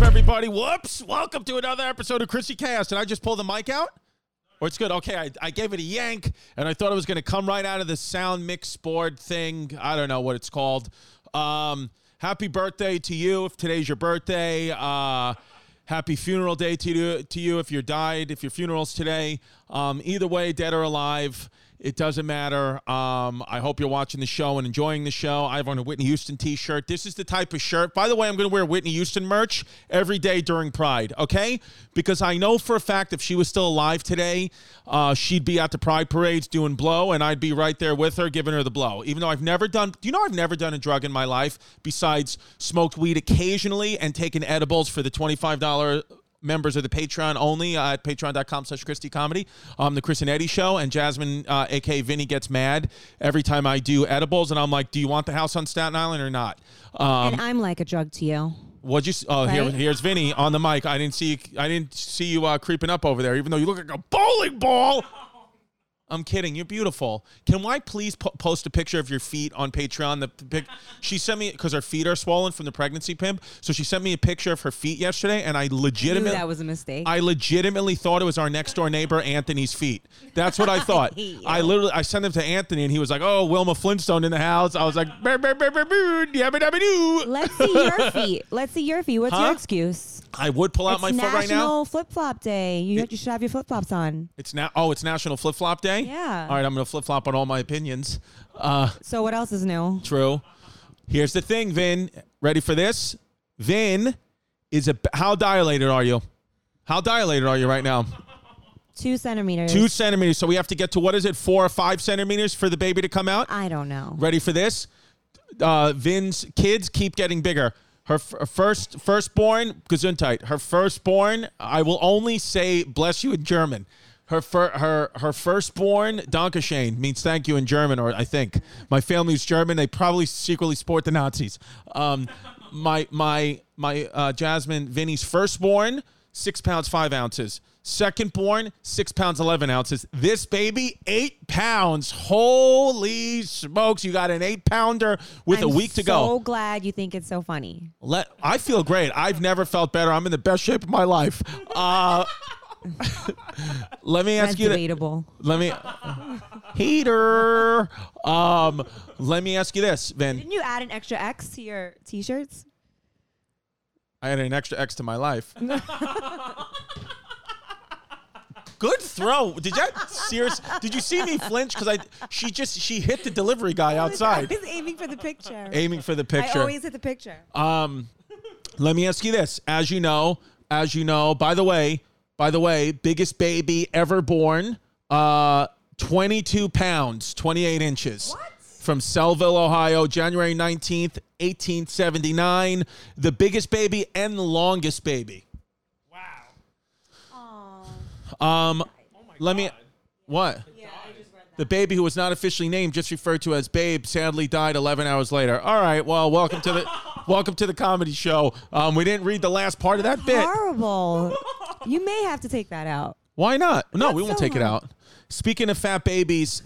up, everybody? Whoops! Welcome to another episode of Chrissy Chaos. Did I just pull the mic out? Or it's good. Okay, I, I gave it a yank, and I thought it was going to come right out of the sound mix board thing. I don't know what it's called. Um, happy birthday to you if today's your birthday. Uh, happy funeral day to you, to you if you died, if your funeral's today. Um, either way, dead or alive. It doesn't matter. Um, I hope you're watching the show and enjoying the show. I have on a Whitney Houston t-shirt. This is the type of shirt. By the way, I'm going to wear Whitney Houston merch every day during Pride. Okay, because I know for a fact if she was still alive today, uh, she'd be at the Pride parades doing blow, and I'd be right there with her, giving her the blow. Even though I've never done. Do you know I've never done a drug in my life besides smoked weed occasionally and taken edibles for the twenty-five dollar members of the Patreon only uh, at patreon.com slash Christy Comedy. Um, the Chris and Eddie show. And Jasmine, uh, aka Vinny, gets mad every time I do edibles. And I'm like, do you want the house on Staten Island or not? Um, and I'm like a drug to you. What'd you? Oh, here, here's Vinny on the mic. I didn't see. I didn't see you uh, creeping up over there, even though you look like a bowling ball. I'm kidding. You're beautiful. Can I please po- post a picture of your feet on Patreon? The pic- she sent me because her feet are swollen from the pregnancy pimp. So she sent me a picture of her feet yesterday, and I I legitimately that was a mistake. I legitimately thought it was our next door neighbor Anthony's feet. That's what I thought. hate I literally I sent them to Anthony and he was like, "Oh, Wilma Flintstone in the house." I was like. Let's see your feet. Let's see your feet. What's your excuse? I would pull out it's my foot right now. National Flip Flop Day. You, you should have your flip flops on. It's now. Oh, it's National Flip Flop Day. Yeah. All right, I'm gonna flip flop on all my opinions. Uh, So what else is new? true. Here's the thing, Vin. Ready for this? Vin is a. How dilated are you? How dilated are you right now? Two centimeters. Two centimeters. So we have to get to what is it? Four or five centimeters for the baby to come out. I don't know. Ready for this? Uh, Vin's kids keep getting bigger. Her, f- first firstborn, Gesundheit. Her firstborn, I will only say bless you in German. Her fir- her her firstborn, Dankeschön, means thank you in German, or I think my family's German. They probably secretly support the Nazis. Um, my my my uh, Jasmine, Vinny's firstborn, six pounds five ounces. Second born, six pounds eleven ounces. This baby, eight pounds. Holy smokes! You got an eight pounder with a I'm week to so go. So glad you think it's so funny. Let I feel great. I've never felt better. I'm in the best shape of my life. Uh, let me That's ask you. th- debatable. let me heater. Um, let me ask you this, Vin. Didn't you add an extra X to your t-shirts? I had an extra X to my life. Good throw. Did that serious? Did you see me flinch? Because I she just she hit the delivery guy I outside, was aiming for the picture. aiming for the picture. I always hit the picture. Um, let me ask you this: as you know, as you know, by the way, by the way, biggest baby ever born, uh, 22 pounds, 28 inches. What? From Seville, Ohio, January 19th, 1879. The biggest baby and the longest baby. Um, let me. What? The baby who was not officially named, just referred to as Babe, sadly died 11 hours later. All right, well, welcome to the welcome to the comedy show. Um, we didn't read the last part of that bit. Horrible. you may have to take that out. Why not? No, That's we won't so take it hard. out. Speaking of fat babies,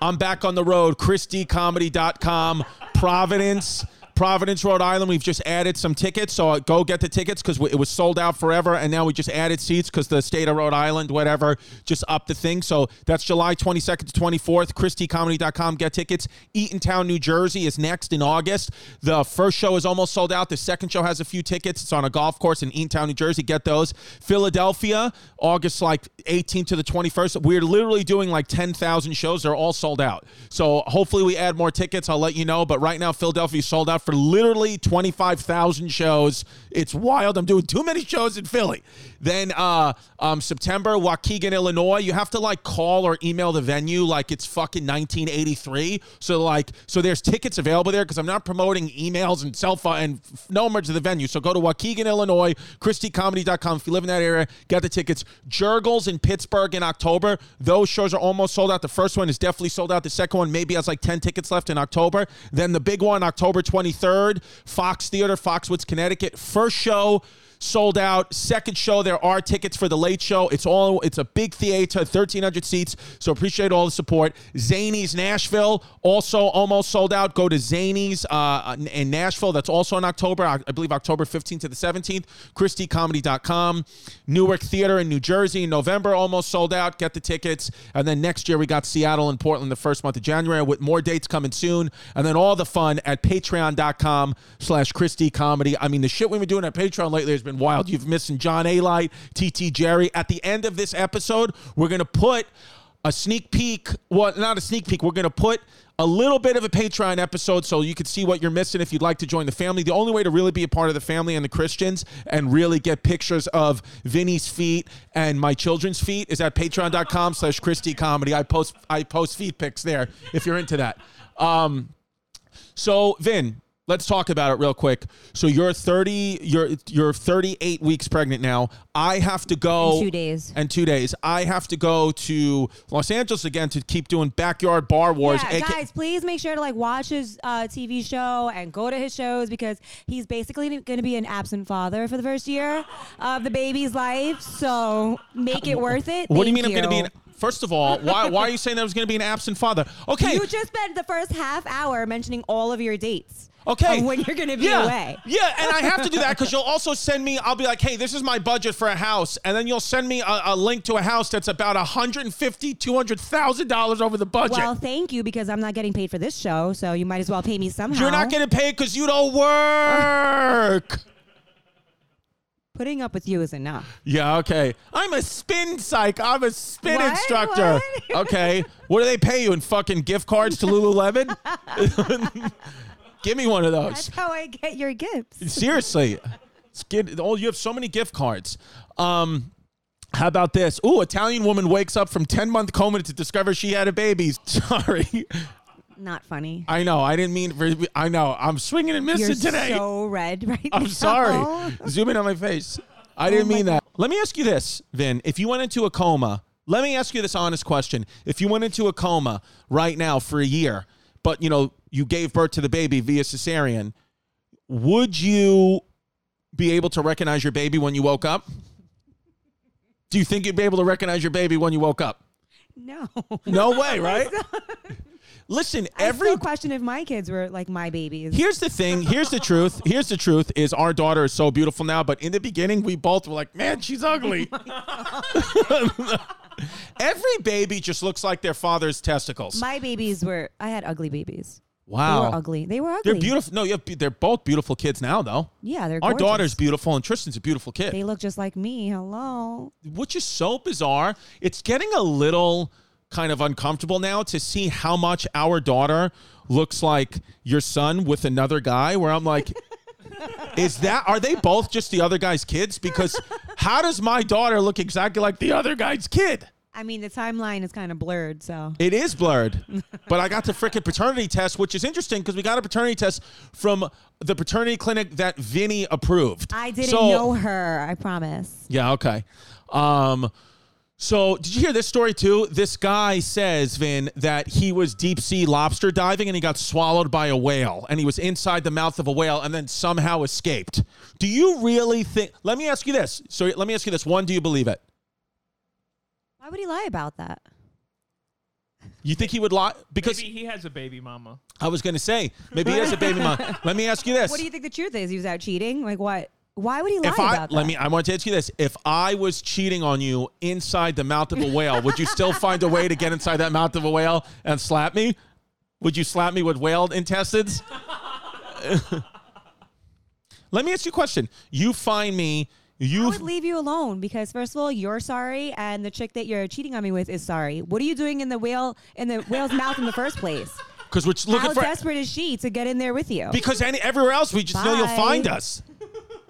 I'm back on the road. ChrisDComedy.com, Providence. Providence, Rhode Island. We've just added some tickets, so uh, go get the tickets because it was sold out forever, and now we just added seats because the state of Rhode Island, whatever, just upped the thing. So that's July 22nd to 24th. ChrisDComedy.com. Get tickets. Eatontown, New Jersey is next in August. The first show is almost sold out. The second show has a few tickets. It's on a golf course in Eatontown, New Jersey. Get those. Philadelphia, August like 18th to the 21st. We're literally doing like 10,000 shows. They're all sold out. So hopefully we add more tickets. I'll let you know. But right now, Philadelphia sold out for literally 25,000 shows. It's wild. I'm doing too many shows in Philly. Then uh, um, September, Waukegan, Illinois. You have to like call or email the venue like it's fucking 1983. So like, so there's tickets available there because I'm not promoting emails and cell phone and f- no merge of the venue. So go to Waukegan, Illinois, ChrisDComedy.com. If you live in that area, get the tickets. Jergel's in Pittsburgh in October. Those shows are almost sold out. The first one is definitely sold out. The second one maybe has like 10 tickets left in October. Then the big one, October 23rd, Fox Theater, Foxwoods, Connecticut. First show sold out. Second show, there are tickets for the late show. It's all it's a big theater, 1,300 seats. So appreciate all the support. Zanies Nashville also almost sold out. Go to Zanies uh, in Nashville. That's also in October. I believe October 15th to the 17th. ChrisDComedy.com. Newark Theater in New Jersey in November almost sold out. Get the tickets. And then next year we got Seattle and Portland the first month of January with more dates coming soon. And then all the fun at patreon.com slash Christy Comedy. I mean, the shit we've been doing at Patreon lately has been wild. You've missing John A. Light, TT Jerry. At the end of this episode, we're going to put a sneak peek. Well, not a sneak peek. We're going to put a little bit of a Patreon episode so you can see what you're missing if you'd like to join the family. The only way to really be a part of the family and the Christians and really get pictures of Vinny's feet and my children's feet is at patreon.com slash Christy Comedy. I post I post feet pics there if you're into that. Um, so Vin, let's talk about it real quick. So you're 30, you're you're 38 weeks pregnant now. I have to go In two days. And two days. I have to go to Los Angeles again to keep doing backyard bar wars. Yeah, aka guys, please make sure to like watch his uh, TV show and go to his shows because he's basically going to be an absent father for the first year of the baby's life. So make it worth it. what do you Thank mean I'm going to be an First of all, why why are you saying there was going to be an absent father? Okay. You just spent the first half hour mentioning all of your dates. Okay. of when you're going to be yeah. away. Yeah, and I have to do that because you'll also send me. I'll be like, hey, this is my budget for a house, and then you'll send me a, a link to a house that's about 150, 200 thousand dollars over the budget. Well, thank you because I'm not getting paid for this show, so you might as well pay me somehow. You're not getting paid because you don't work. Putting up with you is enough. yeah, okay. I'm a spin psych. I'm a spin What? instructor. Okay. What do they pay you in fucking gift cards to Lululemon? Give me one of those. That's how I get your gifts. Seriously. It's get, oh, you have so many gift cards. Um, how about this? Ooh, Italian woman wakes up from 10 month coma to discover she had a baby. Sorry. Not funny. I know. I didn't mean for, I know. I'm swinging and missing You're today. so red right now. I'm sorry. Zoom in on my face. I didn't Oh mean that. Let me ask you this, Vin. If you went into a coma, let me ask you this honest question. If you went into a coma right now for a year, but you know, you gave birth to the baby via cesarean, would you be able to recognize your baby when you woke up? Do you think you'd be able to recognize your baby when you woke up? No. No way, right? Listen, I every still question if my kids were like my babies. Here's the thing. Here's the truth. Here's the truth is our daughter is so beautiful now, but in the beginning we both were like, "Man, she's ugly." Every baby just looks like their father's testicles. my babies were. I had ugly babies. Wow, they were ugly. They were ugly. They're beautiful. No, have, they're both beautiful kids now though. Yeah, they're. Our gorgeous. daughter's beautiful and Tristan's a beautiful kid. They look just like me. Hello. which is so bizarre. It's getting a little kind of uncomfortable now to see how much our daughter looks like your son with another guy. Where I'm like, is that are they both just the other guy's kids? Because how does my daughter look exactly like the other guy's kid? I mean, the timeline is kind of blurred. So It is blurred. but I got the freaking paternity test, which is interesting because we got a paternity test from the paternity clinic that Vinny approved. I didn't So- know her. I promise. Yeah, okay. Um so did you hear this story too? This guy says, Vin, that he was deep sea lobster diving and he got swallowed by a whale and he was inside the mouth of a whale and then somehow escaped. Do you really think let me ask you this. So let me ask you this. One, do you believe it? Why would he lie about that? You think he would lie? Because Maybe he has a baby mama. I was gonna say, maybe he has a baby mama. Let me ask you this. What do you think the truth is? He was out cheating. Like what? Why would he lie if I about that? let me I want to ask you this. If I was cheating on you inside the mouth of a whale, would you still find a way to get inside that mouth of a whale and slap me? Would you slap me with whale intestines? let me ask you a question. You find me I you would leave you alone because first of all, you're sorry, and the chick that you're cheating on me with is sorry. What are you doing in the whale in the whale's mouth in the first place? because we're looking How for desperate is she to get in there with you? because any everywhere else we just know you'll find us.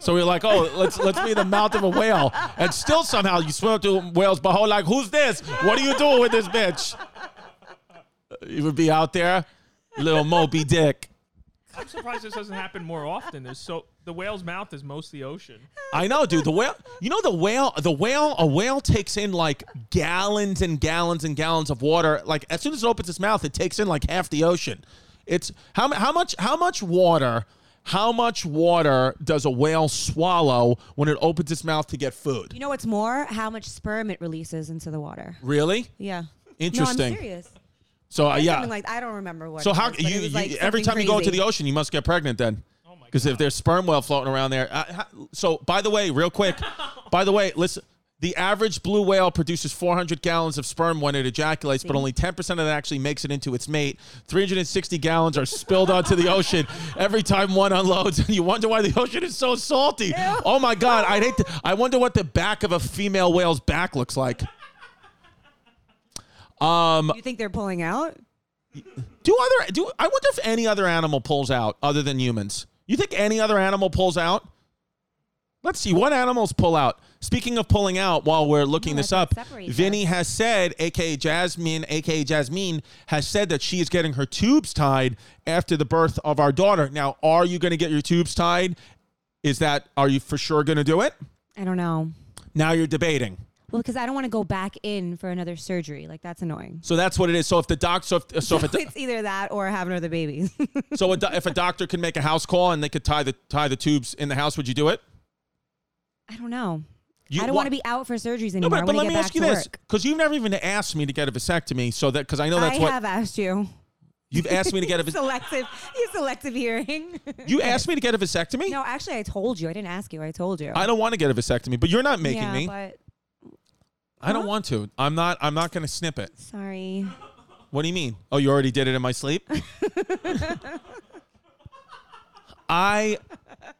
So we're like, oh, let's let's be in the mouth of a whale, and still somehow you swim up to whale's behold, like, who's this? What are you doing with this bitch? You would be out there, little Moby Dick. I'm surprised this doesn't happen more often. There's so the whale's mouth is mostly ocean. I know, dude. The whale, you know, the whale, the whale, a whale takes in like gallons and gallons and gallons of water. Like as soon as it opens its mouth, it takes in like half the ocean. It's how how much how much water How much water does a whale swallow when it opens its mouth to get food? You know what's more? How much sperm it releases into the water. Really? Yeah. Interesting. No, I'm serious. So uh, yeah. Something like I don't remember what. so it how was, but you, it was you like every time something you go into crazy. the ocean, you must get pregnant then? Oh my Because if there's sperm whale floating around there. Uh, ha- so, by the way, real quick, by the way, listen. The average blue whale produces 400 gallons of sperm when it ejaculates, but only 10% of that actually makes it into its mate. 360 gallons are spilled onto the ocean every time one unloads, and you wonder why the ocean is so salty. Oh my God, I hate. To, I wonder what the back of a female whale's back looks like. Um, You think they're pulling out? do other do I wonder if any other animal pulls out other than humans? You think any other animal pulls out? Let's see what animals pull out. Speaking of pulling out, while we're looking this up, Vinny has said, aka Jasmine, aka Jasmine, has said that she is getting her tubes tied after the birth of our daughter. Now, are you going to get your tubes tied? Is that are you for sure going to do it? I don't know. Now you're debating. Well, because I don't want to go back in for another surgery. Like that's annoying. So that's what it is. So if the doc, so if, so if a, do- it's either that or have another baby. so a, do- if a doctor can make a house call and they could tie the tie the tubes in the house, would you do it? I don't know. You, I don't want to be out for surgeries No, anymore. but, I but let me ask you this, because you've never even asked me to get a vasectomy. So that because I know that's I what have asked you. you've asked me to get a vas- selective. You selective hearing. you asked me to get a vasectomy. no, actually, I told you. I didn't ask you. I told you. I don't want to get a vasectomy, but you're not making yeah, me. But I don't want to. I'm not. I'm not going to snip it. sorry. What do you mean? Oh, you already did it in my sleep. I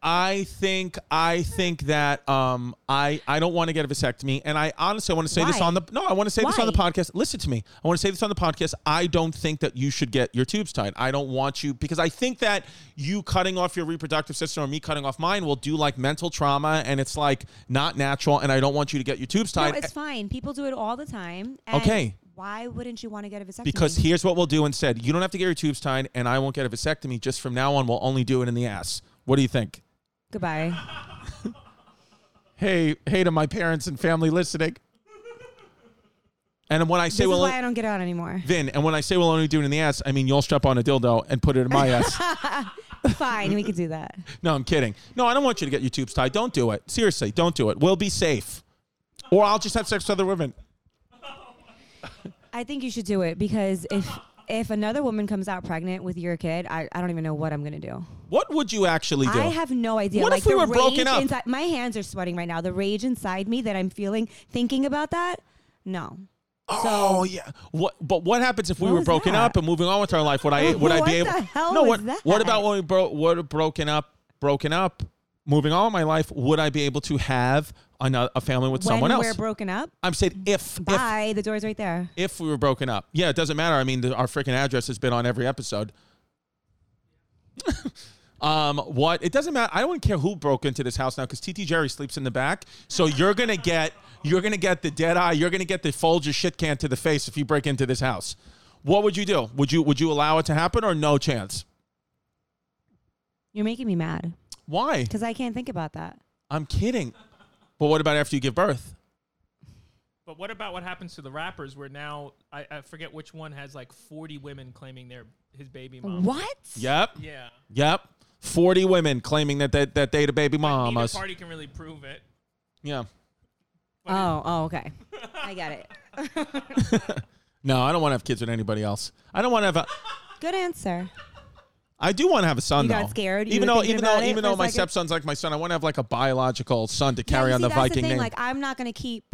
I think I think that um I I don't want to get a vasectomy and I honestly I want to say this on the No, I want to say this on the podcast. Listen to me. I want to say this on the podcast. I don't think that you should get your tubes tied. I don't want you because I think that you cutting off your reproductive system or me cutting off mine will do like mental trauma and it's like not natural and I don't want you to get your tubes tied. No, it's fine. People do it all the time. and Okay. Why wouldn't you want to get a vasectomy? Because here's what we'll do instead. You don't have to get your tubes tied, and I won't get a vasectomy. Just from now on, we'll only do it in the ass. What do you think? Goodbye. Hey, hey to my parents and family listening. And when I say This is we'll why I don't get out anymore. Vin, and when I say we'll only do it in the ass, I mean you'll strap on a dildo and put it in my ass. Fine, we can do that. No, I'm kidding. No, I don't want you to get your tubes tied. Don't do it. Seriously, don't do it. We'll be safe. Or I'll just have sex with other women. I think you should do it because if if another woman comes out pregnant with your kid, I, I don't even know what I'm gonna do. What would you actually do? I have no idea. What like if we were broken up? Inside, my hands are sweating right now. The rage inside me that I'm feeling thinking about that. No. Oh yeah. What? But what happens if we were broken that? up and moving on with our life? Would I? Would I be able? no. what? that? What about when we broke? What broken up? Broken up. Moving on with my life. Would I be able to have another, a family with when someone else? we're broken up? I'm saying if if Bye. the door's right there. if we were broken up. Yeah, it doesn't matter. I mean, the, our freaking address has been on every episode. um, what? It doesn't matter. I don't care who broke into this house now because TT Jerry sleeps in the back. So you're gonna get you're gonna get the dead eye. You're gonna get the fold your shit can to the face if you break into this house. What would you do? Would you would you allow it to happen or no chance? You're making me mad Why? because I can't think about that. I'm kidding. But what about after you give birth? But what about what happens to the rappers where now I, I forget which one has like 40 women claiming they're his baby mom. What? Yep. Yeah. Yep. Forty women claiming that they, that they the baby But mamas. neither party can really prove it. Yeah. But Oh, oh, okay. I got it. No, I don't want to have kids with anybody else. I don't want to have a. Good answer. I do want to have a son You though. got scared? You Even were though, thinking even about though, it even for a though my second? stepson's like my son, I want to have like a biological son to Yeah, carry you on see, the that's Viking the thing. name. Like, I'm not gonna keep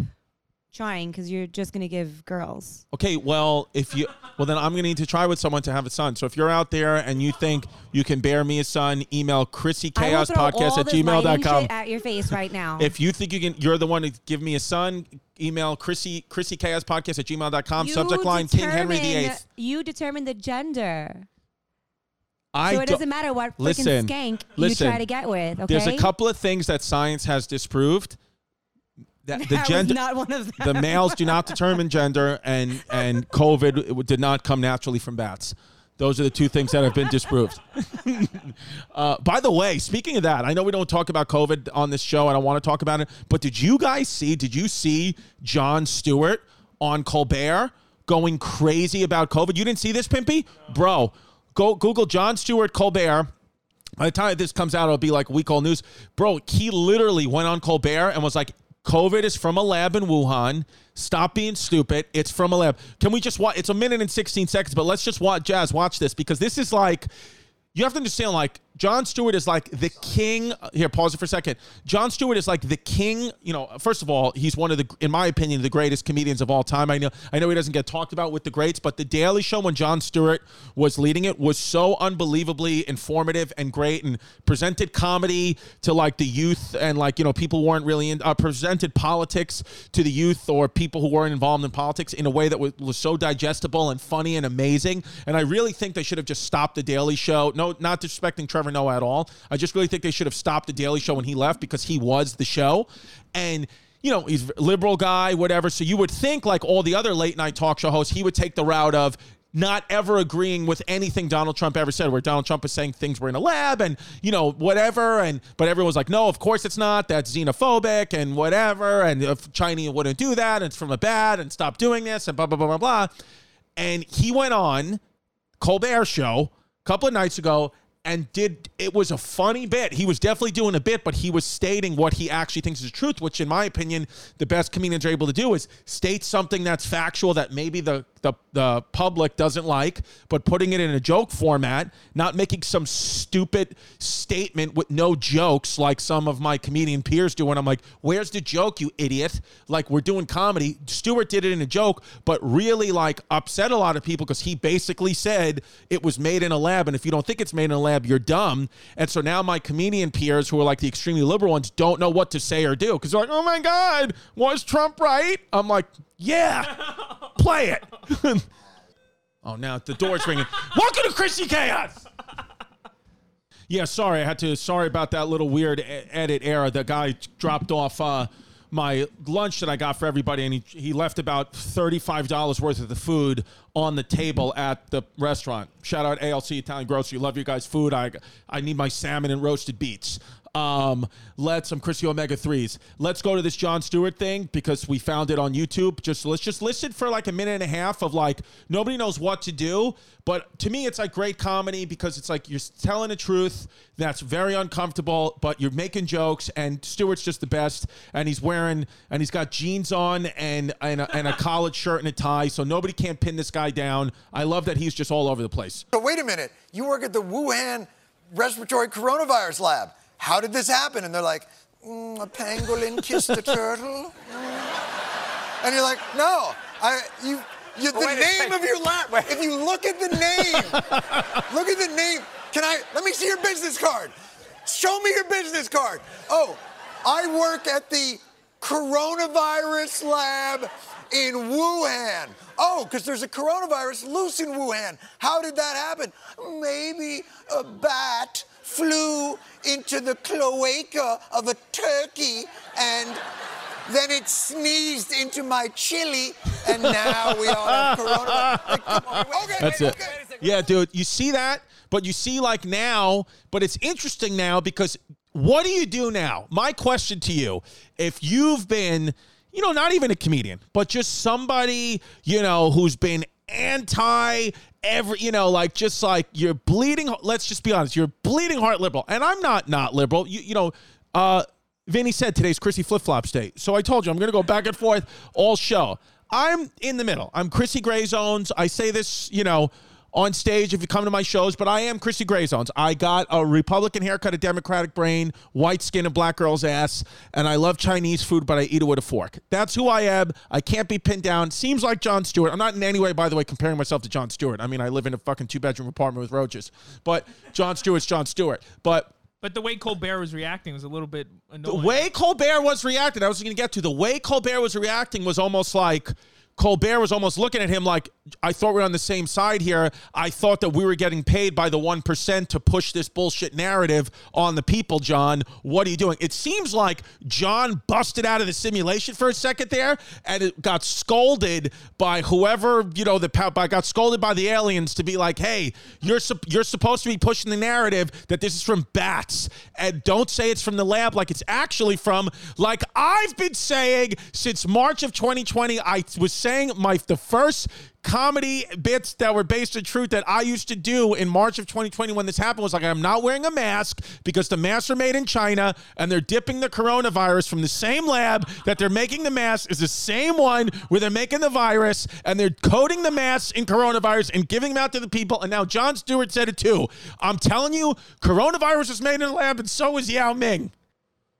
trying because you're just gonna give girls. okay, well, if you, well, then I'm gonna need to try with someone to have a son. So if you're out there and you think you can bear me a son, email I will ChrissyChaos throw podcast all at this lighting gmail.com. shit at your face right now. If you think you can, you're the one to give me a son. Email Chrissy Chrissy Chaos podcast at gmail.com. You Subject line King Henry determine- VIII. You determine the gender. I so it doesn't matter what freaking Listen, skank listen. you try to get with. Okay. There's a couple of things that science has disproved. That the That was gender, not one of them. the males do not determine gender, and and COVID did not come naturally from bats. Those are the two things that have been disproved. uh, by the way, speaking of that, I know we don't talk about COVID on this show. and I want to talk about it, but did you guys see? Did you see Jon Stewart on Colbert going crazy about COVID? You didn't see this, Pimpy, bro? Go Google Jon Stewart Colbert By the time this comes out, it'll be like week old news. Bro, he literally went on Colbert and was like, COVID is from a lab in Wuhan. Stop being stupid. It's from a lab. Can we just watch? It's a minute and 16 seconds, but let's just watch, Jazz, watch this because this is like, you have to understand, like, Jon Stewart is like the king. Here, pause it for a second. Jon Stewart is like the king. You know, first of all, he's one of the, in my opinion, the greatest comedians of all time. I know, I know he doesn't get talked about with the greats, but the Daily Show when Jon Stewart was leading it was so unbelievably informative and great, and presented comedy to like the youth and like you know people weren't really in, uh, presented politics to the youth or people who weren't involved in politics in a way that was, was so digestible and funny and amazing. And I really think they should have just stopped the Daily Show. No, not disrespecting Trevor Noah at all. I just really think they should have stopped the Daily Show when he left because he was the show. And you know, he's a liberal guy, whatever. So you would think, like all the other late night talk show hosts, he would take the route of not ever agreeing with anything Donald Trump ever said, where Donald Trump is saying things were in a lab and, you know, whatever. And, but everyone was like, no, of course it's not. That's xenophobic and whatever. And if China wouldn't do that, and it's from a bad and stop doing this and blah, blah, blah, blah, blah. And he went on Colbert show a couple of nights ago and did it was a funny bit. He was definitely doing a bit, but he was stating what he actually thinks is the truth, which in my opinion, the best comedians are able to do is state something that's factual that maybe the the, the public doesn't like, but putting it in a joke format, not making some stupid statement with no jokes like some of my comedian peers do. And I'm like, where's the joke, you idiot? Like, we're doing comedy. Stewart did it in a joke, but really, like, upset a lot of people because he basically said it was made in a lab. And if you don't think it's made in a lab, you're dumb. And so now my comedian peers, who are like the extremely liberal ones, don't know what to say or do because they're like, oh my God, was Trump right? I'm like, yeah, play it. oh, now the door's ringing. Welcome to Chrissy Chaos. Yeah, sorry, I had to. Sorry about that little weird edit error. The guy dropped off uh, my lunch that I got for everybody, and he he left about thirty five dollars worth of the food on the table at the restaurant. Shout out ALC Italian Grocery. Love you guys' food. I I need my salmon and roasted beets. Um, let's some Chrissy Omega threes. Let's go to this Jon Stewart thing because we found it on YouTube. Just let's just listen for like a minute and a half of like nobody knows what to do. But to me, it's like great comedy because it's like you're telling the truth that's very uncomfortable, but you're making jokes. And Stewart's just the best. And he's wearing and he's got jeans on and and a, and a collared shirt and a tie, so nobody can pin this guy down. I love that he's just all over the place. So wait a minute, you work at the Wuhan respiratory coronavirus lab. How did this happen? And they're like, mm, a pangolin kissed a turtle. Mm. And you're like, no, I you. You, the Wait name of your lab. If you look at the name, look at the name. Can I? Let me see your business card. Show me your business card. Oh, I work at the coronavirus lab in Wuhan. Oh, because there's a coronavirus loose in Wuhan. How did that happen? Maybe a bat flew into the cloaca of a turkey and then it sneezed into my chili, and now we all have coronavirus. Like, okay, That's wait, it. okay. Yeah, dude. You see that? But you see, like now, but it's interesting now because what do you do now? My question to you if you've been, you know, not even a comedian, but just somebody, you know, who's been anti every, you know, like just like you're bleeding, let's just be honest, you're bleeding heart liberal. And I'm not not liberal. You, you know, uh, Vinny said today's Chrissy flip flops day. So I told you I'm to go back and forth all show. I'm in the middle. I'm Chrissy Gray Zones. I say this, you know, on stage if you come to my shows, but I am Chrissy Gray Zones. I got a Republican haircut, a Democratic brain, white skin, and black girl's ass, and I love Chinese food, but I eat it with a fork. That's who I am. I can't be pinned down. Seems like Jon Stewart. I'm not in any way, by the way, comparing myself to Jon Stewart. I mean, I live in a fucking two bedroom apartment with roaches, but Jon Stewart's Jon Stewart. But But the way Colbert was reacting was a little bit annoying. the way Colbert was reacting, I was going to get to the way Colbert was reacting was almost like Colbert was almost looking at him like, I thought we are on the same side here. I thought that we were getting paid by the 1% to push this bullshit narrative on the people, John. What are you doing? It seems like John busted out of the simulation for a second there and it got scolded by whoever, you know, the by got scolded by the aliens to be like, hey, you're, you're supposed to be pushing the narrative that this is from bats and don't say it's from the lab like it's actually from, like I've been saying since March of 2020. I was saying my the first comedy bits that were based in truth that I used to do in March of 2020 when this happened was like, I'm not wearing a mask because the masks are made in China and they're dipping the coronavirus from the same lab that they're making the mask is the same one where they're making the virus and they're coating the masks in coronavirus and giving them out to the people. And now Jon Stewart said it too. I'm telling you, coronavirus is made in a lab and so is Yao Ming.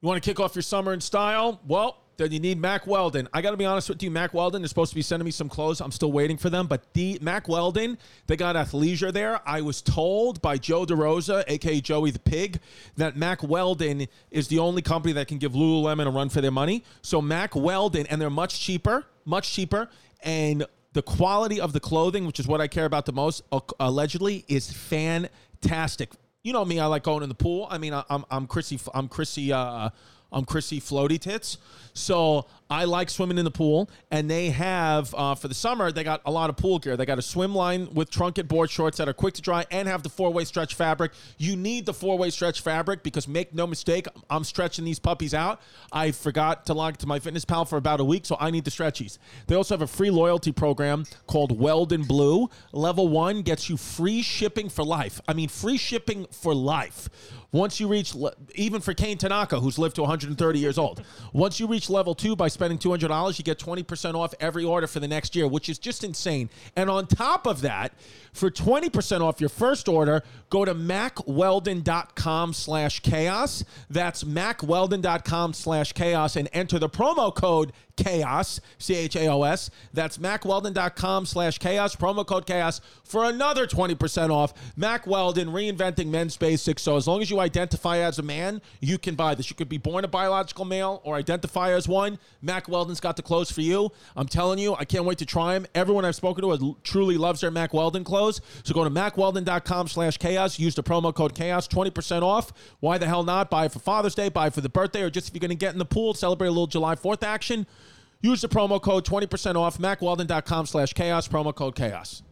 You want to kick off your summer in style? Well, then you need Mack Weldon. I got to be honest with you, Mack Weldon is supposed to be sending me some clothes. I'm still waiting for them, but the Mack Weldon, they got athleisure there. I was told by Joe DeRosa, aka Joey the Pig, that Mack Weldon is the only company that can give Lululemon a run for their money. So Mack Weldon, and they're much cheaper, much cheaper, and the quality of the clothing, which is what I care about the most, uh, allegedly, is fantastic. You know me, I like going in the pool. I mean, I, I'm I'm Chrissy, I'm Chrissy, uh, I'm Chrissy Floaty Tits. So I like swimming in the pool, and they have uh, for the summer they got a lot of pool gear. They got a swim line with trunket board shorts that are quick to dry and have the four way stretch fabric. You need the four way stretch fabric because make no mistake, I'm stretching these puppies out. I forgot to log to my fitness pal for about a week, so I need the stretchies. They also have a free loyalty program called Weldon Blue. Level one gets you free shipping for life. I mean, free shipping for life. Once you reach, even for Kane Tanaka, who's lived to 130 years old, once you reach level two by spending $200, you get 20% off every order for the next year, which is just insane. And on top of that, for 20% off your first order, go to mackweldon.com slash chaos. That's mackweldon.com slash chaos and enter the promo code chaos, C H A O S. That's mackweldon.com slash chaos, promo code chaos for another 20% off. Mack Weldon reinventing men's basics. So as long as you identify as a man, you can buy this. You could be born a biological male or identify as one. Mack Weldon's got the clothes for you. I'm telling you, I can't wait to try them. Everyone I've spoken to has- truly loves their Mack Weldon clothes. So go to mackweldon.com slash chaos. Use the promo code chaos, 20% off. Why the hell not? Buy it for Father's Day, buy it for the birthday, or just if you're going to get in the pool, celebrate a little July 4th action. Use the promo code 20% off, mackweldon.com slash chaos, promo code chaos.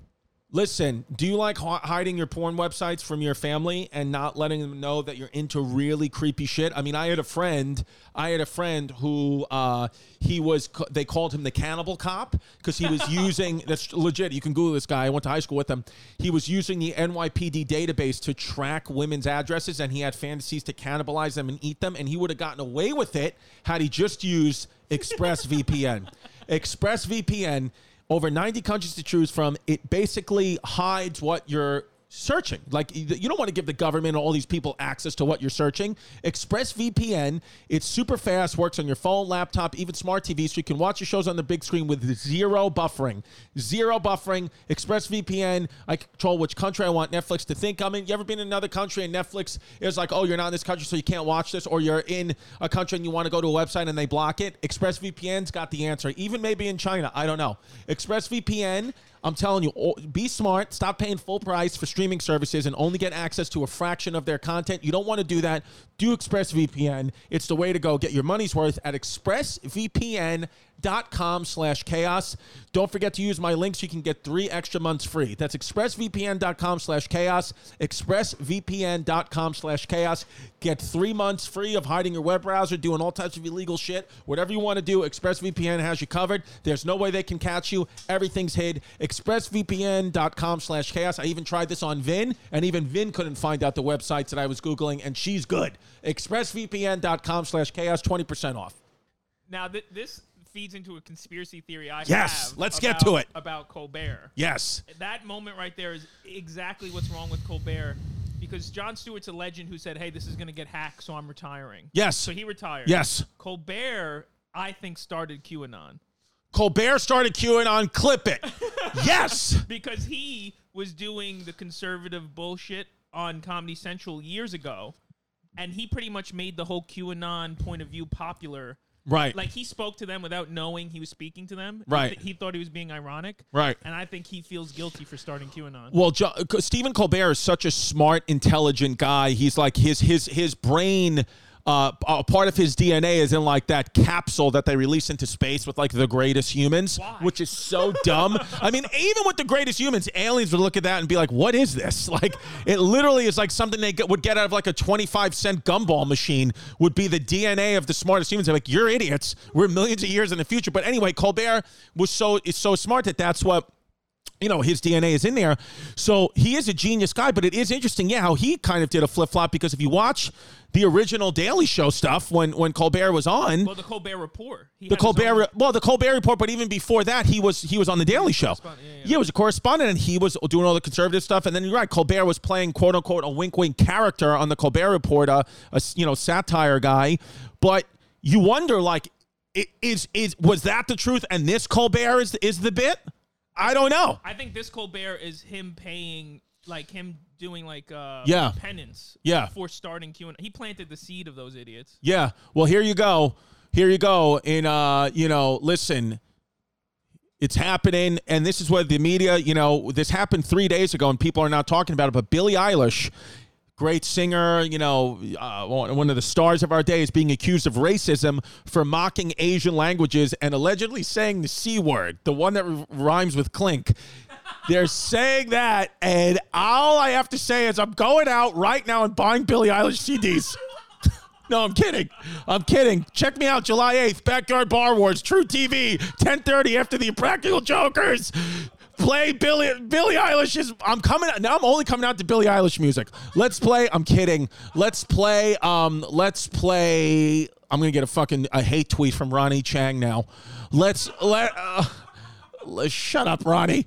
Listen, do you like hi- hiding your porn websites from your family and not letting them know that you're into really creepy shit? I mean, I had a friend, I had a friend who uh, he was, they called him the cannibal cop because he was using, that's legit, you can Google this guy, I went to high school with him. He was using the NYPD database to track women's addresses and he had fantasies to cannibalize them and eat them. And he would have gotten away with it had he just used ExpressVPN. ExpressVPN over 90 countries to choose from. It basically hides what you're searching. Like you don't want to give the government all these people access to what you're searching. ExpressVPN, it's super fast, works on your phone, laptop, even smart TV, so you can watch your shows on the big screen with zero buffering. Zero buffering. ExpressVPN, I control which country I want Netflix to think I'm in. You ever been in another country and Netflix is like, oh, you're not in this country, so you can't watch this, or you're in a country and you want to go to a website and they block it? ExpressVPN's got the answer. Even maybe in China, I don't know. ExpressVPN. I'm telling you, be smart. Stop paying full price for streaming services and only get access to a fraction of their content. You don't want to do that. Do ExpressVPN. It's the way to go. Get your money's worth at expressvpn.com slash chaos. Don't forget to use my link so you can get three extra months free. That's expressvpn.com slash chaos. Expressvpn.com slash chaos. Get three months free of hiding your web browser, doing all types of illegal shit. Whatever you want to do, ExpressVPN has you covered. There's no way they can catch you. Everything's hid. ExpressVPN.com slash chaos. I even tried this on Vin, and even Vin couldn't find out the websites that I was Googling, and she's good. ExpressVPN.com slash chaos, 20% off. Now th- this feeds into a conspiracy theory I have. Yes, have. let's get to it. about Colbert. Yes. That moment right there is exactly what's wrong with Colbert. Because Jon Stewart's a legend who said, "Hey, this is going to get hacked, so I'm retiring." Yes. So he retired. Yes. Colbert, I think, started QAnon Colbert started QAnon. Clip it. yes. because he was doing the conservative bullshit on Comedy Central years ago, and he pretty much made the whole QAnon point of view popular. Right. Like he spoke to them without knowing he was speaking to them. He Right. th- He, thought he was being ironic. Right. And I think he feels guilty for starting QAnon. Well, jo- uh, Stephen Colbert is such a smart, intelligent guy. He's like his his his brain. Uh, a part of his DNA is in like that capsule that they release into space with like the greatest humans, Why? which is so dumb. I mean, even with the greatest humans, aliens would look at that and be like, "What is this?" Like, it literally is like something they get, would get out of like a twenty-five cent gumball machine. Would be the DNA of the smartest humans. They're like, "You're idiots. We're millions of years in the future." But anyway, Colbert was so is so smart that that's what you know his DNA is in there. So he is a genius guy, but it is interesting, yeah, how he kind of did a flip flop because if you watch the original Daily Show stuff when when Colbert was on, Well, the Colbert Report. He the his own- Colbert, well, the Colbert Report, but even before that, he was he was on the Daily Show. correspondent, yeah, yeah. he was a correspondent, and he was doing all the conservative stuff. And then you're right, Colbert was playing quote unquote a wink wink character on the Colbert Report, uh, a, a you know satire guy. But you wonder, like, is is was that the truth? And this Colbert is is the bit? I don't know. I think this Colbert is him paying, like him doing like uh Yeah. penance. Yeah. For starting QAnon. He planted the seed of those idiots. Yeah. Well, here you go. Here you go. In uh, you know, listen, it's happening, and this is what the media, you know, this happened three days ago, and people are now talking about it. But Billie Eilish, great singer, you know, uh, one of the stars of our day, is being accused of racism for mocking Asian languages and allegedly saying the c word, the one that rhymes with clink. They're saying that, and all I have to say is I'm going out right now and buying Billie Eilish CDs. No, I'm kidding. I'm kidding. Check me out July 8th, Backyard Bar Wars, truTV, 10:30 after the Impractical Jokers. Play Billy Billie Eilish's I'm coming out now I'm only coming out to Billie Eilish music. Let's play I'm kidding. Let's play um let's play I'm going to get a fucking a hate tweet from Ronny Chieng now. Let's let uh, let's shut up Ronnie.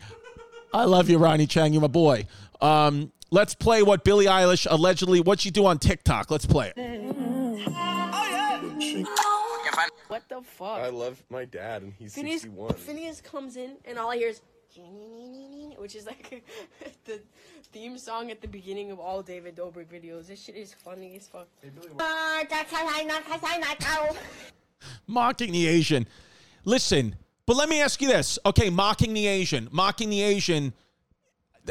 I love you Ronny Chieng, you're my boy. Um let's play what Billie Eilish allegedly what she do on TikTok. Let's play it. What the fuck? I love my dad, and he's Finneas, 61. Finneas comes in, and all I hear is, which is like the theme song at the beginning of all David Dobrik videos. This shit is funny as fuck. mocking the Asian. Listen, but let me ask you this. Okay, mocking the Asian, mocking the Asian.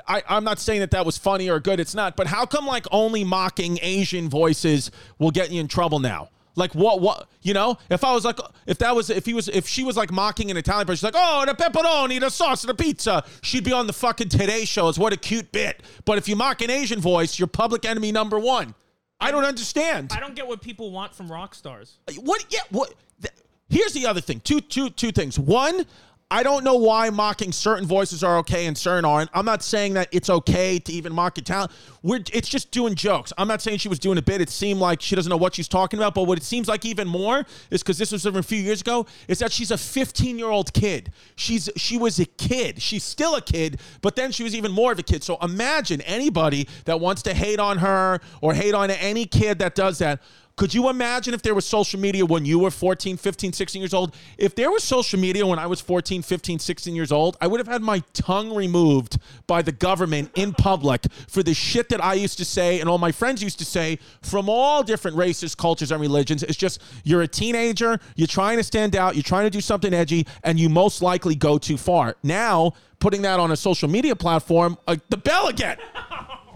I, I'm not saying that that was funny or good. It's not. But how come like only mocking Asian voices will get you in trouble now? Like what? What? You know? If I was like, if that was, if he was, if she was like mocking an Italian person, she's like, oh, the pepperoni, the sauce, the pizza. She'd be on the fucking Today shows. What a cute bit. But if you mock an Asian voice, you're public enemy number one. I don't understand. I don't get what people want from rock stars. What? Yeah. What? th- Here's the other thing. Two, two, two things. One, I don't know why mocking certain voices are okay and certain aren't. I'm not saying that it's okay to even mock a talent. We're, it's just doing jokes. I'm not saying she was doing a bit. It seemed like she doesn't know what she's talking about. But what it seems like even more is because this was a few years ago. Is that she's a 15 year old kid. She's she was a kid. She's still a kid, but then she was even more of a kid. So imagine anybody that wants to hate on her or hate on any kid that does that. Could you imagine if there was social media when you were 14, 15, 16 years old? If there was social media when I was 14, 15, 16 years old, I would have had my tongue removed by the government in public for the shit that I used to say and all my friends used to say from all different races, cultures, and religions. It's just you're a teenager, you're trying to stand out, you're trying to do something edgy, and you most likely go too far. Now, putting that on a social media platform, uh, the bell again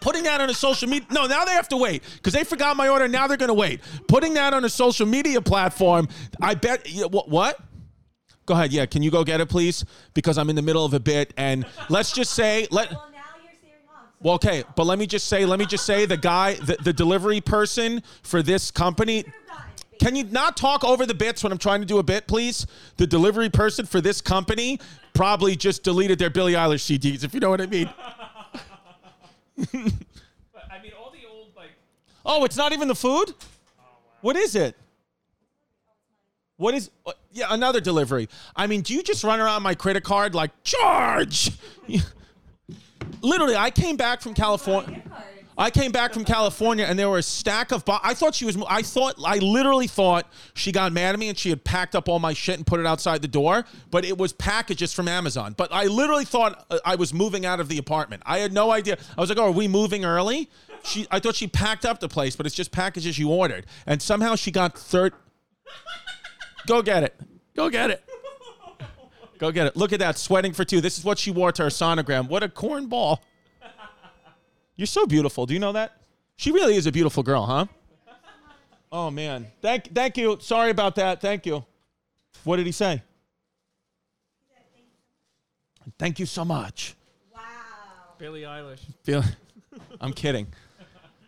putting that on a social media no now they have to wait because they forgot my order now they're going to wait putting that on a social media platform i bet what, what go ahead yeah can you go get it please because i'm in the middle of a bit and let's just say let Well, now you're steering off. well, okay but let me just say let me just say the guy the, the delivery person for this company can you not talk over the bits when I'm trying to do a bit, please? The delivery person for this company probably just deleted their Billie Eilish CDs, if you know what I mean. But I mean, all the old like Oh, it's not even the food? What is it? What is uh, yeah, another delivery. I mean, do you just run around my credit card like charge? Literally, I came back from California. I came back from California and there were a stack of I thought she was I thought I literally thought she got mad at me and she had packed up all my shit and put it outside the door, but it was packages from Amazon. But I literally thought uh, I was moving out of the apartment. I had no idea. I was like, "Oh, are we moving early?" She I thought she packed up the place, but it's just packages you ordered. And somehow she got third Go get it. Go get it. Go get it. Look at that, sweating for two. This is what she wore to her sonogram. What a cornball. You're so beautiful. Do you know that? She really is a beautiful girl, huh? Oh man. Thank thank you. Sorry about that. Thank you. What did he say? Thank you so much. Wow. Billie Eilish. Feel I'm kidding.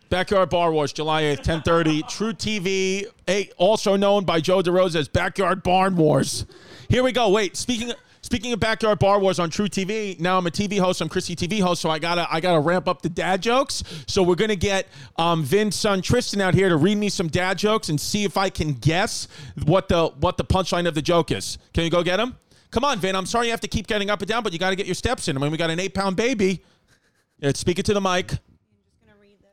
Backyard Bar Wars, July 8th, 1030. truTV, eight, also known by Joe DeRosa as Backyard Barn Wars. Here we go. Wait, speaking of, Speaking of backyard bar wars on truTV, now I'm a TV host. I'm Chrissy TV host, so I gotta I gotta ramp up the dad jokes. So we're gonna get um, Vin's son Tristan out here to read me some dad jokes and see if I can guess what the what the punchline of the joke is. Can you go get him? Come on, Vin. I'm sorry you have to keep getting up and down, but you got to get your steps in. I mean, we got an eight pound baby. Yeah, speak it to the mic.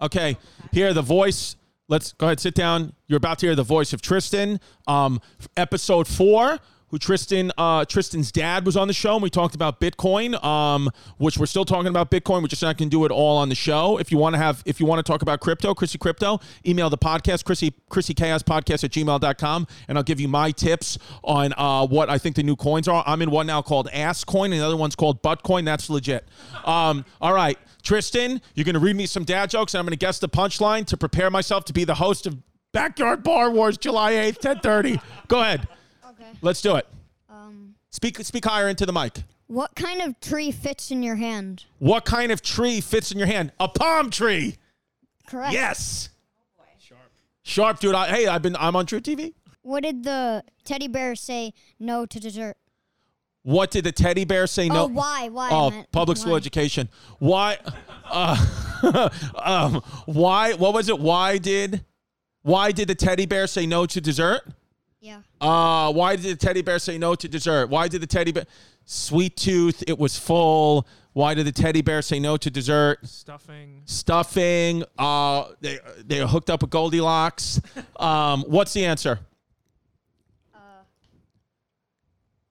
Okay, here the voice. Let's go ahead, sit down. You're about to hear the voice of Tristan. Um, episode four, who Tristan, uh, Tristan's dad was on the show, and we talked about Bitcoin. Um, which we're still talking about Bitcoin. We're just not going to do it all on the show. If you want to have, if you want to talk about crypto, Chrissy Crypto, email the podcast, Chrissy Chrissy Chaos Podcast at gmail.com, and I'll give you my tips on uh, what I think the new coins are. I'm in one now called Ass Coin, and the other one's called Butt Coin. That's legit. Um, all right. Tristan, you're going to read me some dad jokes, and I'm going to guess the punchline to prepare myself to be the host of Backyard Bar Wars July 8th, 1030. Go ahead. Okay. Let's do it. Um, Speak speak higher into the mic. what kind of tree fits in your hand? What kind of tree fits in your hand? A palm tree. Correct. Yes. Sharp. Sharp, dude. I, hey, I've been I'm on truTV. What did the teddy bear say no to dessert? What did the teddy bear say no? Oh, why? Why? Oh, meant public school why. education. Why? Uh, um, why? What was it? Why did? Why did the teddy bear say no to dessert? Yeah. Uh, why did the teddy bear say no to dessert? Why did the teddy bear? Sweet tooth. It was full. Why did the teddy bear say no to dessert? Stuffing. Stuffing. Uh, they they hooked up with Goldilocks. Um, what's the answer? Uh,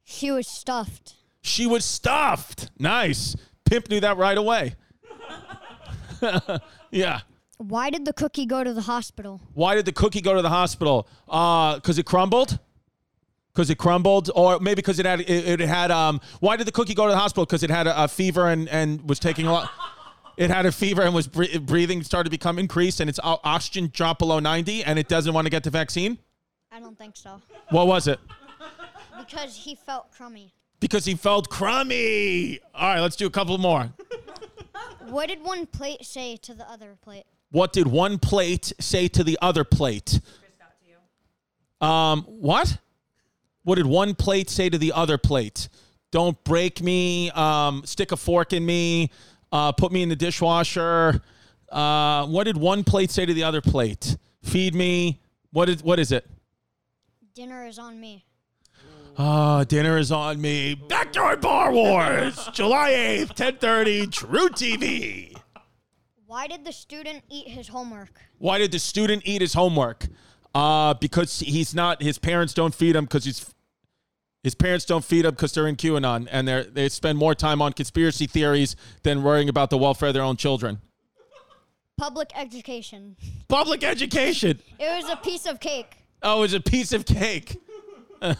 she was stuffed. She was stuffed. Nice. Pimp knew that right away. yeah. Why did the cookie go to the hospital? Why did the cookie go to the hospital? Uh, because it crumbled. Because it crumbled, or maybe because it had it, it had um. Why did the cookie go to the hospital? Because it had a, a fever and and was taking a lot. It had a fever and was bre- breathing started to become increased, and its oxygen dropped below ninety, and it doesn't want to get the vaccine. I don't think so. What was it? Because he felt crummy. Because he felt crummy. All right, let's do a couple more. What did one plate say to the other plate? What did one plate say to the other plate? Um, what? What did one plate say to the other plate? Don't break me. Um, stick a fork in me. Uh, put me in the dishwasher. Uh, what did one plate say to the other plate? Feed me. What is what is it? Dinner is on me. Ah, dinner is on me. Backyard Bar Wars, July eighth, ten thirty. truTV. Why did the student eat his homework? Why did the student eat his homework? Uh, because he's not. His parents don't feed him because he's. His parents don't feed him because they're in QAnon and they they spend more time on conspiracy theories than worrying about the welfare of their own children. Public education. Public education. It was a piece of cake. Oh, it's a piece of cake. All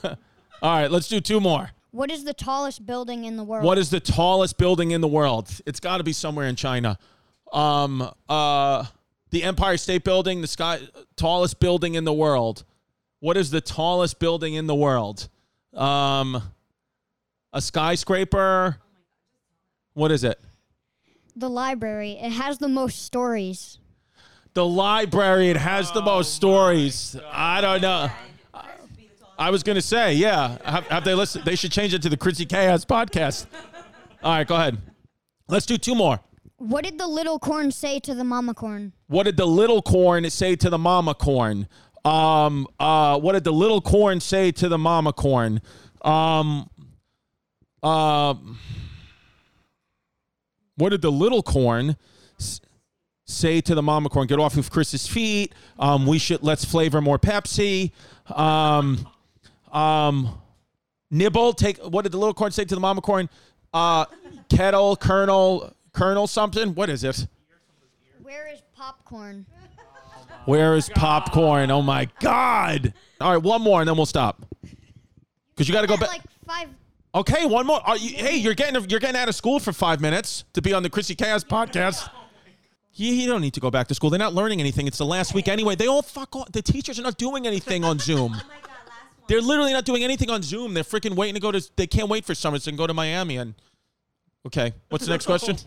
right, let's do two more. What is the tallest building in the world? What is the tallest building in the world? It's got to be somewhere in China. Um, uh, the Empire State Building, the sky tallest building in the world. What is the tallest building in the world? Um, a skyscraper. What is it? the library. It has the most stories. The library. It has the most stories. I don't know. I was gonna say, yeah. Have, have they listened? They should change it to the Chrissy Chaos podcast. All right, go ahead. Let's do two more. What did the little corn say to the mama corn? What did the little corn say to the mama corn? Um, uh, what did the little corn say to the mama corn? Um, uh, what did the little corn s- say to the mama corn? Get off of Chris's feet. Um, we should let's flavor more Pepsi. Um, um, nibble. Take. What did the little corn say to the mama corn? Uh, kettle, kernel, kernel, something. What is it? Where is popcorn? Where is popcorn? Oh my god! All right, one more and then we'll stop. Cause you got to go back. like five. okay, one more. Are you, hey, you're getting you're getting out of school for five minutes to be on the Chrissy Chaos podcast. You, you don't need to go back to school. They're not learning anything. It's the last week anyway. They all fuck off. The teachers are not doing anything on Zoom. oh God, They're literally not doing anything on Zoom. They're freaking waiting to go to. They can't wait for summer so they can go to Miami and. Okay, what's the next question?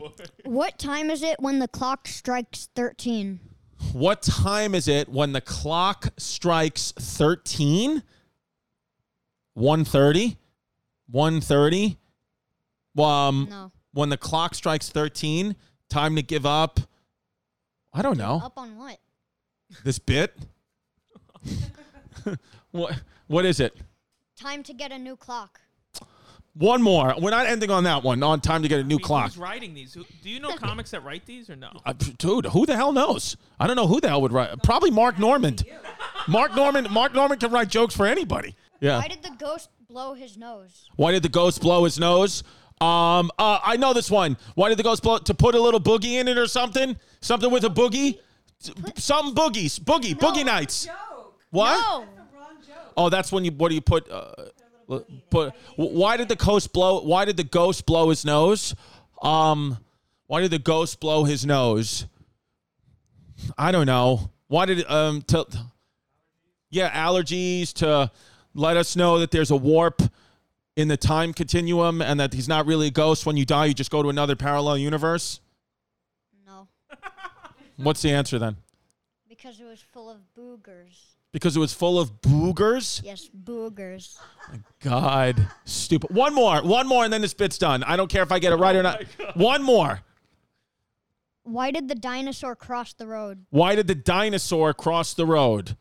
What time is it when the clock strikes 13? What time is it when the clock strikes 13? 1.30? 1.30? Um, No. when the clock strikes 13, time to give up. I don't know. Up on what? This bit? what what is it? Time to get a new clock. One more. We're not ending on that one. On time to get a new I mean, clock. Who's writing these? Who, do you know comics that write these or no? Uh, dude, who the hell knows? I don't know who the hell would write. Probably Mark Normand. Mark Normand. Mark Normand can write jokes for anybody. Yeah. Why did the ghost blow his nose? Why did the ghost blow his nose? Um, uh, I know this one. Why did the ghost blow to put a little boogie in it or something? Something with a boogie? Some boogies. Boogie. Boogie nights. What? No. Oh, that's when you. What do you put? Uh, put. Why did the ghost blow? Why did the ghost blow his nose? Um, why did the ghost blow his nose? I don't know. Why did um to? Yeah, allergies to let us know that there's a warp in the time continuum and that he's not really a ghost. When you die, you just go to another parallel universe. No. What's the answer then? Because it was full of boogers. Because it was full of boogers. Yes, boogers. God, stupid. One more, one more, and then this bit's done. I don't care if I get it right or not. One more. Why did the dinosaur cross the road? Why did the dinosaur cross the road?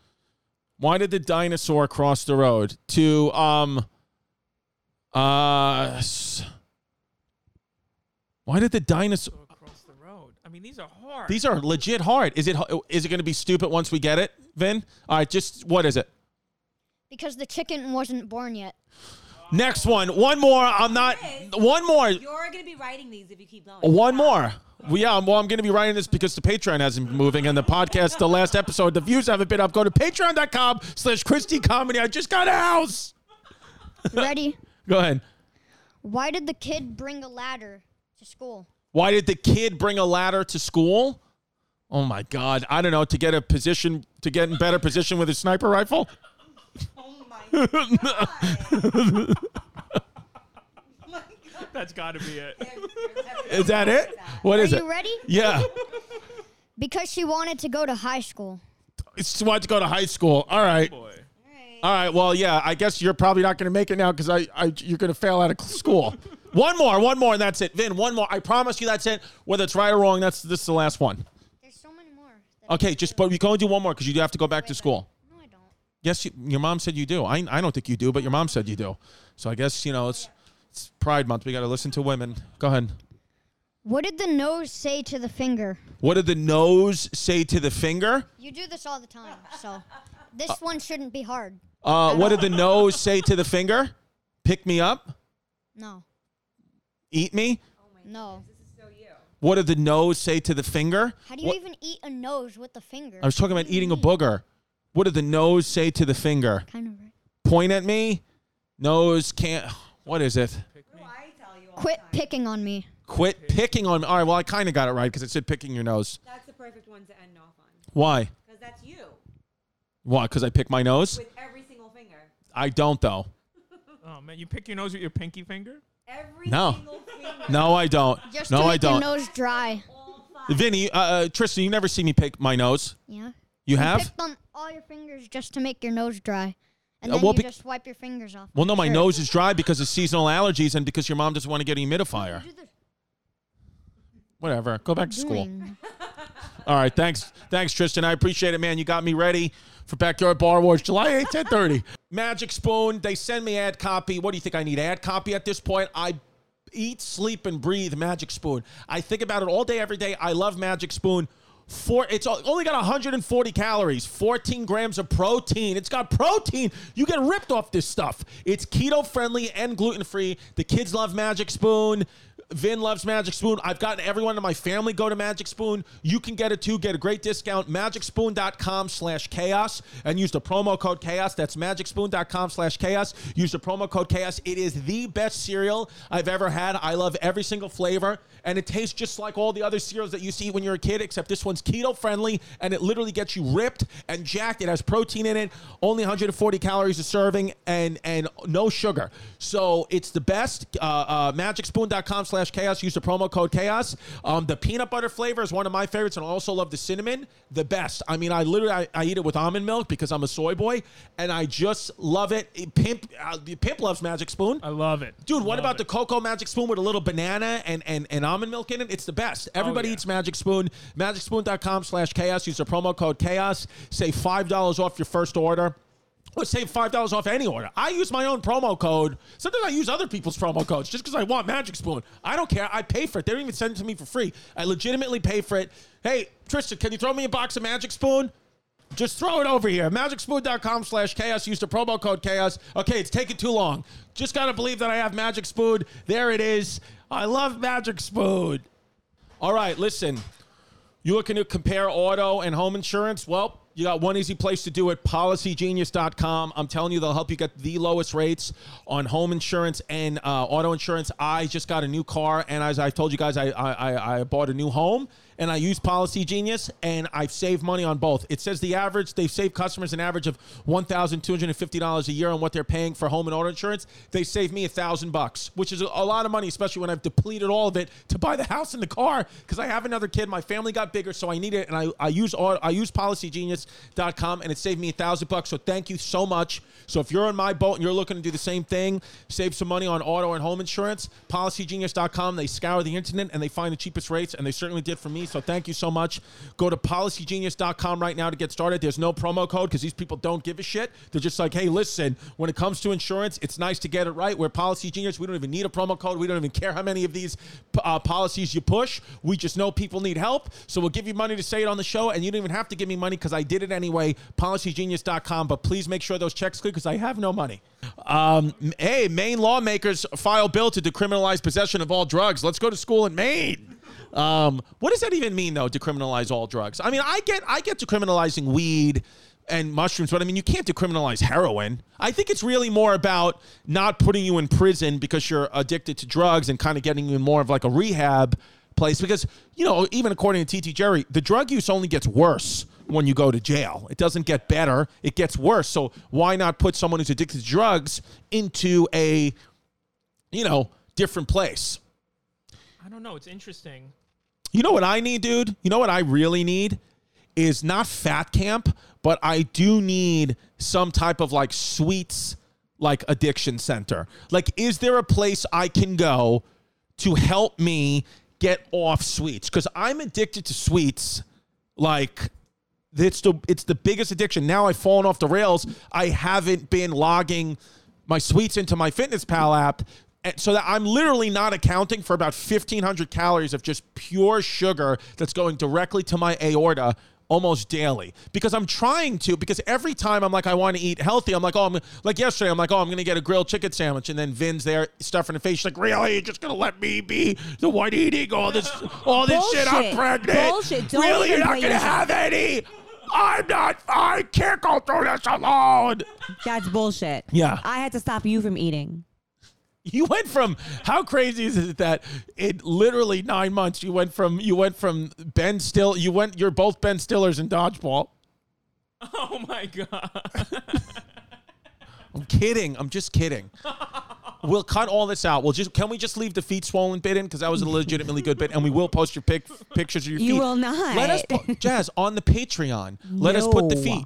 Why did the dinosaur cross the road? To um uh Why did the dinosaur Go across the road. I mean, these are hard. These are legit hard. Is it is it going to be stupid once we get it, Vin? All right, just what is it? Because the chicken wasn't born yet. Next one. One more. I'm not one more. You're gonna be writing these if you keep going. One more. Well, yeah, well, I'm going to be writing this because the Patreon hasn't been moving and the podcast, the last episode, the views haven't been up. Go to patreon.com slash ChrisDComedy. I just got a house. Ready? Go ahead. Why did the kid bring a ladder to school? Why did the kid bring a ladder to school? Oh my God. I don't know. To get a position, to get in better position with a sniper rifle? Oh my god. That's got to be it. Is that it? What Are is you it? ready? Yeah. Because she wanted to go to high school. She wanted to go to high school. All right. Oh, boy. All right. Well, yeah. I guess you're probably not going to make it now because I, I, you're going to fail out of school. One more, one more, and that's it. Vin, one more. I promise you, that's it. Whether it's right or wrong, that's this is the last one. There's so many more. Okay, just but we can only do one more because you do have to go back to school. No, I don't. Yes, you, your mom said you do. I, I don't think you do, but your mom said you do. So I guess you know it's, it's Pride Month. We got to listen to women. Go ahead. What did the nose say to the finger? What did the nose say to the finger? You do this all the time, so this one shouldn't be hard. Uh, what did the nose say to the finger? Pick me up. No, Eat me. no. What did the nose say to the finger? How do you What- even eat a nose with the finger? I was talking about eating a booger. What did the nose say to the finger? kind of right. Point at me. Nose can't. What is it? I tell you all Quit picking on me. Quit picking on me. All right. Well, I kind of got it right because it said picking your nose. That's the perfect one to end off on. Why? Because that's you Why? Because I pick my nose. with every single finger. I don't though. Oh man, you pick your nose with your pinky finger? Every No. single. No, I don't. Just no, to I don't. your nose dry. Vinny, uh, uh, Tristan, you never see me pick my nose. Yeah. You have? Picked on all your fingers just to make your nose dry, and Uh, then well, you bec- just wipe your fingers off. Well, no, my Sure. nose is dry because of seasonal allergies and because your mom doesn't want to get a humidifier. Do Whatever. Go back to school. All right. Thanks. Thanks, Tristan. I appreciate it, man. You got me ready for Backyard Bar Wars, July 8th, 1030. Magic Spoon. They send me ad copy. What do you think? I need ad copy at this point? I eat, sleep, and breathe Magic Spoon. I think about it all day, every day. I love Magic Spoon. Four, it's only got 140 calories, 14 grams of protein. It's got protein. You get ripped off this stuff. It's keto friendly and gluten free. The kids love Magic Spoon. Vin loves Magic Spoon. I've gotten everyone in my family go to Magic Spoon. You can get it too. Get a great discount. MagicSpoon.com slash chaos and use the promo code chaos. That's MagicSpoon.com slash chaos. Use the promo code chaos. It is the best cereal I've ever had. I love every single flavor and it tastes just like all the other cereals that you see when you're a kid, except this one's keto friendly and it literally gets you ripped and jacked. It has protein in it, only 140 calories a serving, and and no sugar. So it's the best. Uh, uh, MagicSpoon.com slash slash chaos. Use the promo code chaos. Um, the peanut butter flavor is one of my favorites, and I also love the cinnamon, the best. I mean, I literally I, I eat it with almond milk because I'm a soy boy, and I just love it. Pimp, uh, Pimp loves Magic Spoon. I love it. Dude, what Love about it. the cocoa magic spoon with a little banana and, and, and almond milk in it? It's the best. Everybody yeah. eats magic spoon. Magicspoon.com slash chaos. Use the promo code chaos. Save $5 off your first order. Or save $5 off any order. I use my own promo code. Sometimes I use other people's promo codes just because I want Magic Spoon. I don't care. I pay for it. They don't even send it to me for free. I legitimately pay for it. Hey, Tristan, can you throw me a box of Magic Spoon? Just throw it over here. Magicspoon.com slash chaos. Use the promo code chaos. Okay, it's taking too long. Just got to believe that I have Magic Spoon. There it is. I love Magic Spoon. All right, listen. You looking to compare auto and home insurance? Well, you got one easy place to do it policygenius.com. I'm telling you, they'll help you get the lowest rates on home insurance and uh, auto insurance. I just got a new car, and as I told you guys, I, I- I bought a new home and I use Policy Genius, and I've saved money on both. It says the average, they've saved customers an average of $1,250 a year on what they're paying for home and auto insurance. They saved me a thousand bucks, which is a, lot of money, especially when I've depleted all of it to buy the house and the car because I have another kid. My family got bigger, so I need it, and I, I use I use PolicyGenius.com, and it saved me a thousand bucks. So thank you so much. So if you're in my boat and you're looking to do the same thing, save some money on auto and home insurance, PolicyGenius.com. They scour the internet and they find the cheapest rates, and they certainly did for me. So thank you so much. Go to PolicyGenius.com right now to get started. There's no promo code because these people don't give a shit. They're just like, hey, listen, when it comes to insurance, it's nice to get it right. We're Policy Genius. We don't even need a promo code. We don't even care how many of these uh, policies you push. We just know people need help. So we'll give you money to say it on the show, and you don't even have to give me money because I did it anyway. PolicyGenius.com. But please make sure those checks clear because I have no money. Um, hey, Maine lawmakers file bill to decriminalize possession of all drugs. Let's go to school in Maine. Um, what does that even mean, though? Decriminalize all drugs. I mean, I get I get decriminalizing weed and mushrooms, but I mean, you can't decriminalize heroin. I think it's really more about not putting you in prison because you're addicted to drugs and kind of getting you in more of like a rehab place. Because you know, even according to TT Jerry, the drug use only gets worse when you go to jail. It doesn't get better; it gets worse. So why not put someone who's addicted to drugs into a, you know, different place? I don't know. It's interesting. You know what I need, dude? You know what I really need is not fat camp, but I do need some type of like sweets like addiction center. Like is there a place I can go to help me get off sweets cuz I'm addicted to sweets like it's the it's the biggest addiction. Now I've fallen off the rails. I haven't been logging my sweets into my Fitness Pal app, so that I'm literally not accounting for about 1,500 calories of just pure sugar that's going directly to my aorta almost daily. Because I'm trying to because every time I'm like I want to eat healthy I'm like oh I'm like yesterday I'm like oh I'm gonna get a grilled chicken sandwich. And then Vin's there stuffing the face she's like really? You're just gonna let me be the one eating all this all this shit? I'm pregnant. Bullshit. Don't really? you're not gonna have any? I'm not I can't go through this alone. That's bullshit. Yeah. I had to stop you from eating. You went from how crazy is it that it literally nine months you went from you went from Ben Still you went you're both Ben Stillers in dodgeball. Oh my god. I'm kidding. I'm just kidding. We'll cut all this out. We'll just can we just leave the feet swollen bit in because that was a legitimately good bit, and we will post your pic, pictures of your feet. You will not. Let us po- Jazz on the Patreon. Let us put the feet.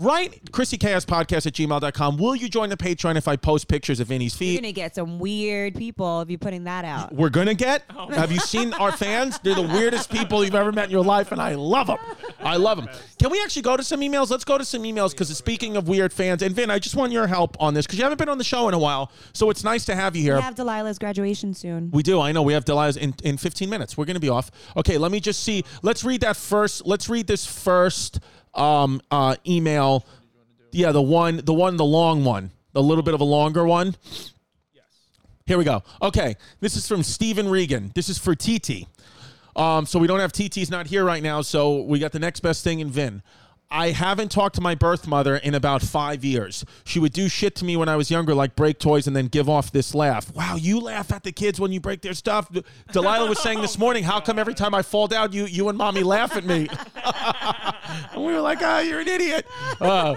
Right, Chrissy Chaos Podcast at gmail.com. Will you join the Patreon if I post pictures of Vinny's feet? You're gonna get some weird people if you're putting that out. we're gonna get. Oh, have you seen our fans? They're the weirdest people you've ever met in your life, and I love them. I love them. Can we actually go to some emails? Let's go to some emails because speaking of weird fans, and Vin, I just want your help on this because you haven't been on the show in a while, so it's nice to have you here. We have Delilah's graduation soon. We do. I know. We have Delilah's in, in 15 minutes. We're going to be off. Okay, let me just see. Let's read that first. Let's read this first um, uh, email. Yeah, the one, the one, the long one, a little bit of a longer one. Yes. Here we go. Okay, this is from Stephen Regan. This is for TT. Um, so we don't have TT's not here right now. So we got the next best thing in Vin. I haven't talked to my birth mother in about five years. She would do shit to me when I was younger, like break toys and then give off this laugh. Wow, you laugh at the kids when you break their stuff. Delilah was saying this morning, how come every time I fall down, you you and mommy laugh at me? and we were like, ah, you're an idiot. Uh,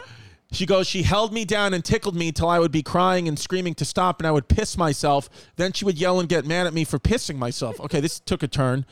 She goes, she held me down and tickled me till I would be crying and screaming to stop and I would piss myself. Then she would yell and get mad at me for pissing myself. Okay, this took a turn.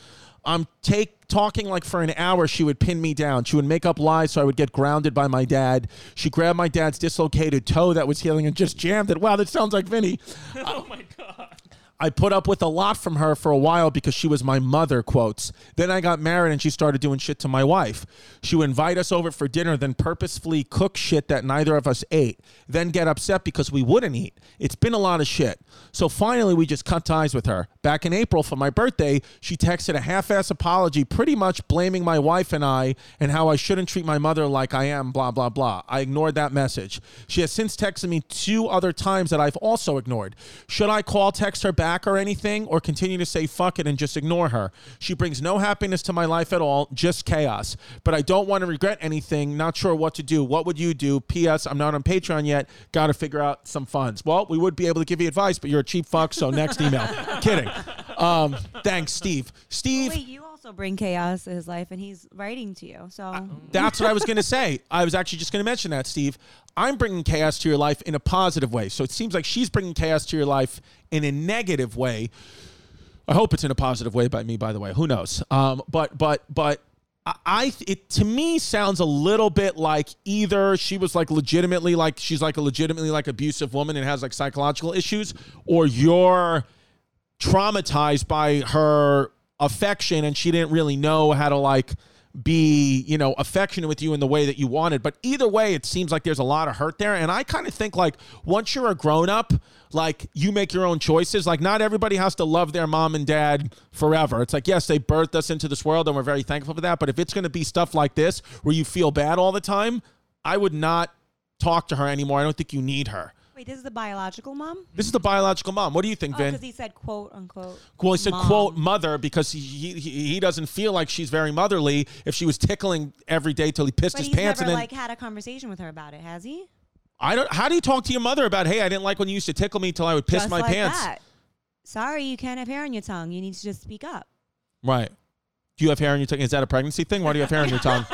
I'm take talking like for an hour. She would pin me down. She would make up lies so I would get grounded by my dad. She grabbed my dad's dislocated toe that was healing and just jammed it. Wow, that sounds like Vinny. oh my god. I put up with a lot from her for a while because she was my mother, quotes. Then I got married and she started doing shit to my wife. She would invite us over for dinner, then purposefully cook shit that neither of us ate, then get upset because we wouldn't eat. It's been a lot of shit. So finally, we just cut ties with her. Back in April for my birthday, she texted a half ass apology, pretty much blaming my wife and I and how I shouldn't treat my mother like I am, blah, blah, blah. I ignored that message. She has since texted me two other times that I've also ignored. Should I call, text her back or anything, or continue to say fuck it and just ignore her? She brings no happiness to my life at all, just chaos. But I don't want to regret anything, not sure what to do. What would you do? P.S. I'm not on Patreon yet. Got to figure out some funds. Well, we would be able to give you advice, but you're a cheap fuck, so next email. Kidding. Um, thanks, Steve. Steve. Wait, also bring chaos to his life, and he's writing to you. So That's what I was going to say. I was actually just going to mention that, Steve. I'm bringing chaos to your life in a positive way. So it seems like she's bringing chaos to your life in a negative way. I hope it's in a positive way by me, by the way. Who knows? Um, but but but I- I it to me sounds a little bit like either she was like legitimately like she's like a legitimately like abusive woman and has like psychological issues, or you're traumatized by her affection and she didn't really know how to like be you know affectionate with you in the way that you wanted. But either way it seems like there's a lot of hurt there. And i kind of think like once you're a grown up like you make your own choices. Like not everybody has to love their mom and dad forever. It's like yes they birthed us into this world and we're very thankful for that. But if it's going to be stuff like this where you feel bad all the time i would not talk to her anymore. I don't think you need her wait, this is the biological mom? this is the biological mom what do you think Oh, vin because he said quote unquote. well, he said, mom. "quote mother," because he, he he doesn't feel like she's very motherly. If she was tickling every day till he pissed But his he's pants, never and then like had a conversation with her about it, has he? I don't. How do you talk to your mother about? Hey, I didn't like when you used to tickle me till I would piss Just my like pants. that. Sorry, you can't have hair on your tongue. You need to just speak up. Right. Do you have hair on your tongue? Is that a pregnancy thing? Why do you have hair on your tongue?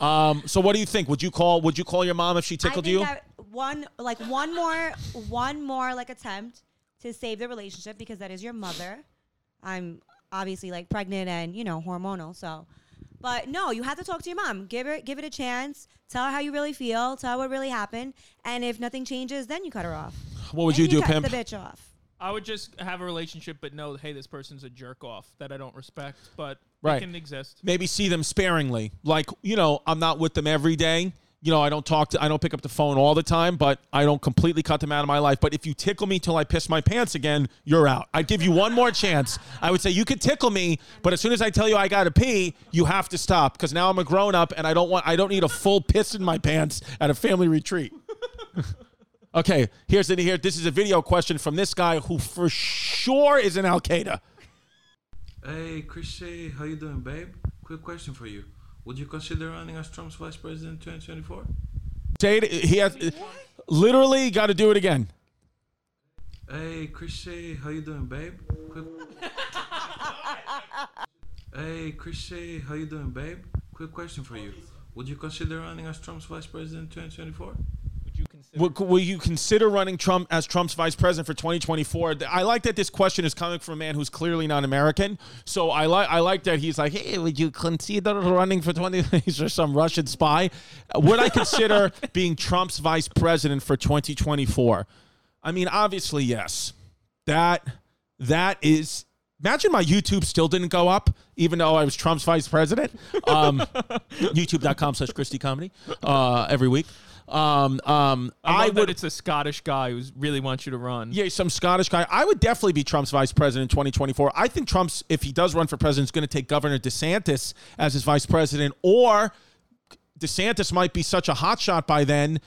um. So what do you think? Would you call? Would you call your mom if she tickled I think you? I- one like one more one more like attempt to save the relationship because that is your mother. I'm obviously like pregnant and you know hormonal, so. But no, you have to talk to your mom. Give her give it a chance. Tell her how you really feel. Tell her what really happened. And if nothing changes, then you cut her off. what would Then you do, cut pimp? the bitch off. I would just have a relationship, but know, hey, this person's a jerk off that I don't respect, but Right. they can exist. maybe see them sparingly. Like, you know, I'm not with them every day. You know, I don't talk to, I don't pick up the phone all the time, but I don't completely cut them out of my life. But if you tickle me till I piss my pants again, you're out. I'd give you one more chance. I would say you could tickle me, but as soon as I tell you I got to pee, you have to stop because now I'm a grown up and I don't want, I don't need a full piss in my pants at a family retreat. okay, here's the here. This is a video question from this guy who for sure is in Al Qaeda. Hey, Chris how you doing, babe? Quick question for you. Would you consider running as Trump's vice president in 2024? Say. He has literally got to do it again. Hey, Chris Shea, how you doing, babe? Quick. hey, Chris Shea, how you doing, babe? Quick question for you. Would you consider running as Trump's vice president in 2024? Would you consider? Will, will you consider running Trump as Trump's vice president for 2024? I like that this question is coming from a man who's clearly not American. So I like I like that he's like, hey, would you consider running for 20? He's just some Russian spy. Would I consider being Trump's vice president for 2024? I mean, obviously, yes. That that is. Imagine my YouTube still didn't go up, even though I was Trump's vice president. Um, YouTube.com slash ChrisDComedy uh, every week. Um, um, I, I, would. it's a Scottish guy who really wants you to run. Yeah, some Scottish guy. I would definitely be Trump's vice president in 2024. I think Trump's, if he does run for president, is going to take Governor DeSantis as his vice president, or DeSantis might be such a hotshot by then,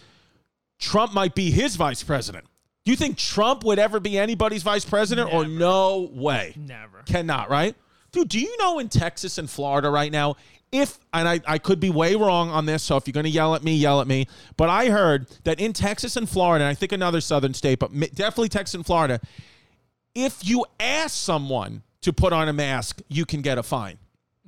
Trump might be his vice president. Do you think Trump would ever be anybody's vice president, or no way? Never. Cannot, right? Dude, do you know in Texas and Florida right now, if, and I, I could be way wrong on this, so if you're going to yell at me, yell at me, but I heard that in Texas and Florida, and I think another southern state, but definitely Texas and Florida, if you ask someone to put on a mask, you can get a fine.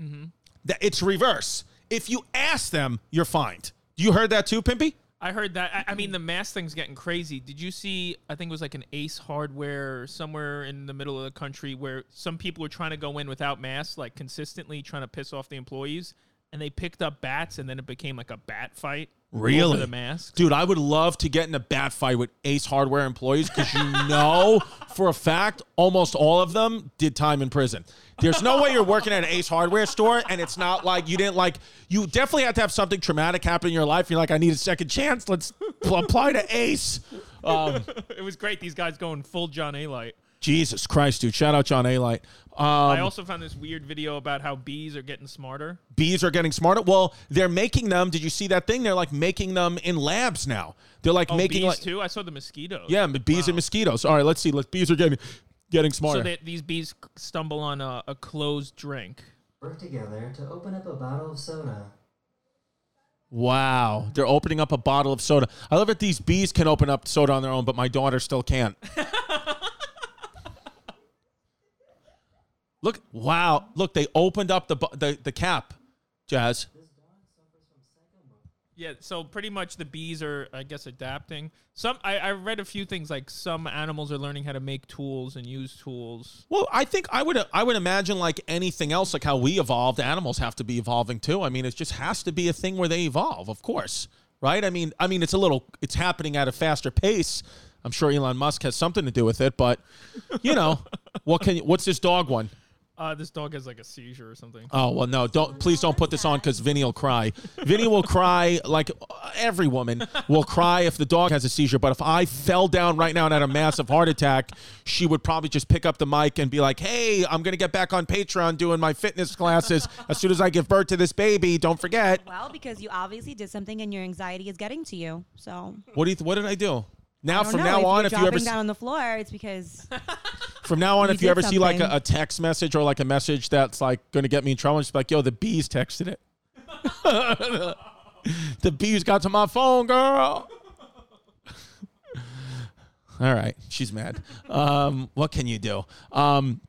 Mm-hmm. That It's reverse. If you ask them, you're fined. You heard that too, Pimpy? I heard that. I, I mean, the mask thing's getting crazy. Did you see? I think it was like an Ace Hardware somewhere in the middle of the country where some people were trying to go in without masks, like consistently trying to piss off the employees, and they picked up bats, and then it became like a bat fight. Really? The masks. Dude, I would love to get in a bat fight with Ace Hardware employees because you know for a fact almost all of them did time in prison. There's no way you're working at an Ace Hardware store and it's not like you didn't like, you definitely had to have something traumatic happen in your life. You're like, I need a second chance. Let's apply to Ace. Um, it was great. These guys going full John Alite. Jesus Christ, dude. Shout out John Alite. Um, I also found this weird video about how bees are getting smarter. bees are getting smarter. Well, they're making them. Did you see that thing? They're like making them in labs now. They're like Oh, making bees like too. I saw the mosquitoes. yeah, but bees and mosquitoes. All right, let's see. Let's bees are getting getting smarter. So that these bees stumble on a, a closed drink. Work together to open up a bottle of soda. Wow, they're opening up a bottle of soda. I love that these bees can open up soda on their own, but my daughter still can't. look, wow, look, they opened up the the, the cap, Jazz. Yeah, so pretty much the bees are, I guess, adapting. Some I, I read a few things like some animals are learning how to make tools and use tools. Well, I think I would I would imagine like anything else, like how we evolved, animals have to be evolving too. I mean, it just has to be a thing where they evolve, of course, right? I mean, I mean, it's a little, it's happening at a faster pace. I'm sure Elon Musk has something to do with it, but you know, what can what's this dog one? Uh, this dog has like a seizure or something. Oh well, no! Don't please don't put this on because Vinny will cry. Vinny will cry like every woman will cry if the dog has a seizure. But if I fell down right now and had a massive heart attack, she would probably just pick up the mic and be like, "Hey, I'm gonna get back on Patreon doing my fitness classes as soon as I give birth to this baby. Don't forget." Well, because you obviously did something and your anxiety is getting to you. So What do you? Th- what did I do? Now from know. now if on, if you ever down on the floor, it's because from now on, if you ever see like a, a text message or like a message that's like gonna get me in trouble, just be like, "Yo, the bees texted it." the bees got to my phone, girl. All right, she's mad. Um, what can you do? Um,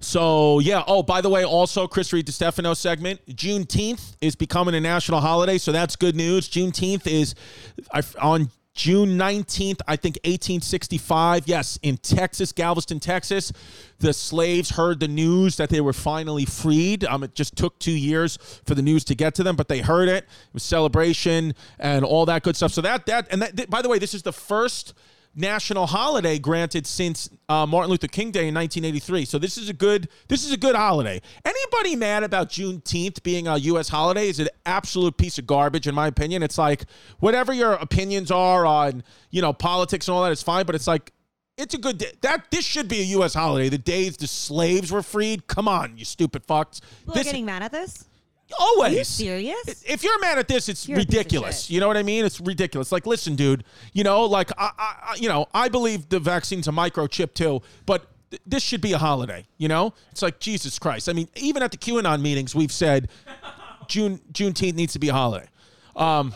so yeah. Oh, by the way, also Chris Reed DeStefano segment. Juneteenth is becoming a national holiday, so that's good news. Juneteenth is I, on June nineteenth, I think, eighteen sixty-five. Yes, in Texas, Galveston, Texas, the slaves heard the news that they were finally freed. Um, it just took two years for the news to get to them, but they heard it. It was celebration and all that good stuff. So that that and that. th- by the way, this is the first national holiday granted since uh, Martin Luther King Day in 1983. So this is a good this is a good holiday. Anybody mad about Juneteenth being a U.S. holiday is an absolute piece of garbage in my opinion. It's like whatever your opinions are on you know politics and all that is fine, but it's like. It's a good day. That this should be a U.S. holiday. The days the slaves were freed. Come on, you stupid fucks. people This are getting mad at this. Always. Are you serious? If you're mad at this, it's You're a piece of ridiculous. You know what I mean? It's ridiculous. Like, listen, dude. You know, like I, I, I- you know, I believe the vaccine's a microchip too, but th- this should be a holiday. You know, it's like Jesus Christ. I mean, even at the QAnon meetings, we've said June Juneteenth needs to be a holiday. Um,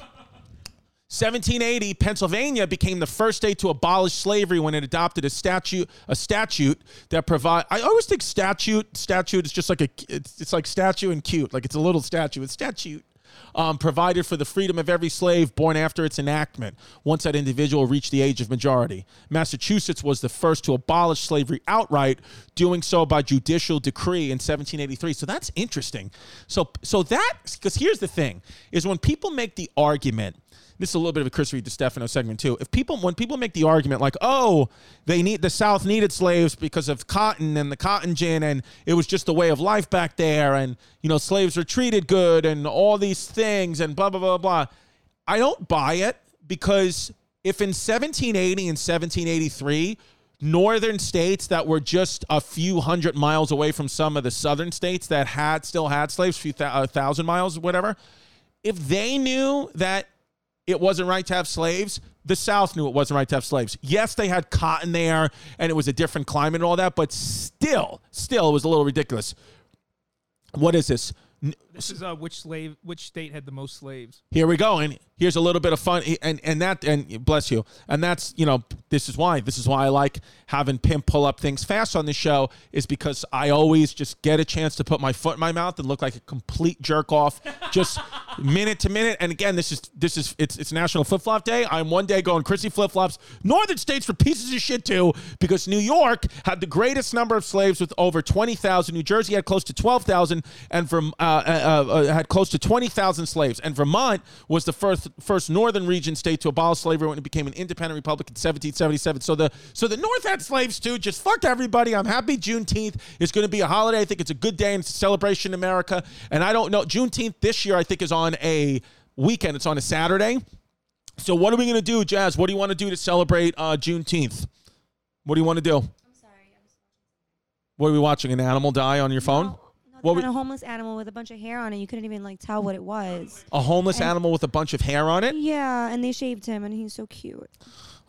1780, Pennsylvania became the first state to abolish slavery when it adopted a statute a statute that provide. I always think statute statute is just like a it's, it's like statue and cute, like it's a little statue. It's statute. Um, provided for the freedom of every slave born after its enactment, once that individual reached the age of majority. Massachusetts was the first to abolish slavery outright, doing so by judicial decree in 1783. So that's interesting. So, so that because here's the thing: is when people make the argument this is a little bit of a Chris Reed DeStefano segment too. If people, when people make the argument like, "Oh, they need the South needed slaves because of cotton and the cotton gin, and it was just the way of life back there, and you know, slaves were treated good, and all these things, and blah blah blah blah," I don't buy it because if in 1780 and 1783 northern states that were just a few hundred miles away from some of the southern states that had still had slaves, few thou- a thousand miles, whatever, if they knew that it wasn't right to have slaves. The South knew it wasn't right to have slaves. Yes, they had cotton there and it was a different climate and all that, but still, still, it was a little ridiculous. What is this? This is uh, which slave, which state had the most slaves? Here we go, and here's a little bit of fun, and and that and bless you, and that's you know this is why this is why I like having Pimp pull up things fast on the show is because I always just get a chance to put my foot in my mouth and look like a complete jerk off, just minute to minute. And again, this is this is it's it's National Flip Flop Day. I'm one day going Chrissy flip flops. Northern states for pieces of shit too, because New York had the greatest number of slaves with over twenty thousand. New Jersey had close to twelve thousand, and from uh, uh, uh, had close to twenty thousand slaves. And Vermont was the first first northern region state to abolish slavery when it became an independent republic in 1777. So the so the North had slaves too. Just fuck everybody. I'm happy Juneteenth is going to be a holiday. I think it's a good day and it's a celebration in America. And I don't know Juneteenth this year. I think is on a weekend. It's on a Saturday. So what are we going to do, Jazz? What do you want to do to celebrate uh, Juneteenth? What do you want to do? I'm sorry. What are we watching? An animal die on your phone? No, What we- a homeless animal with a bunch of hair on it. You couldn't even like tell what it was. A homeless And- animal with a bunch of hair on it? Yeah, and they shaved him, and he's so cute.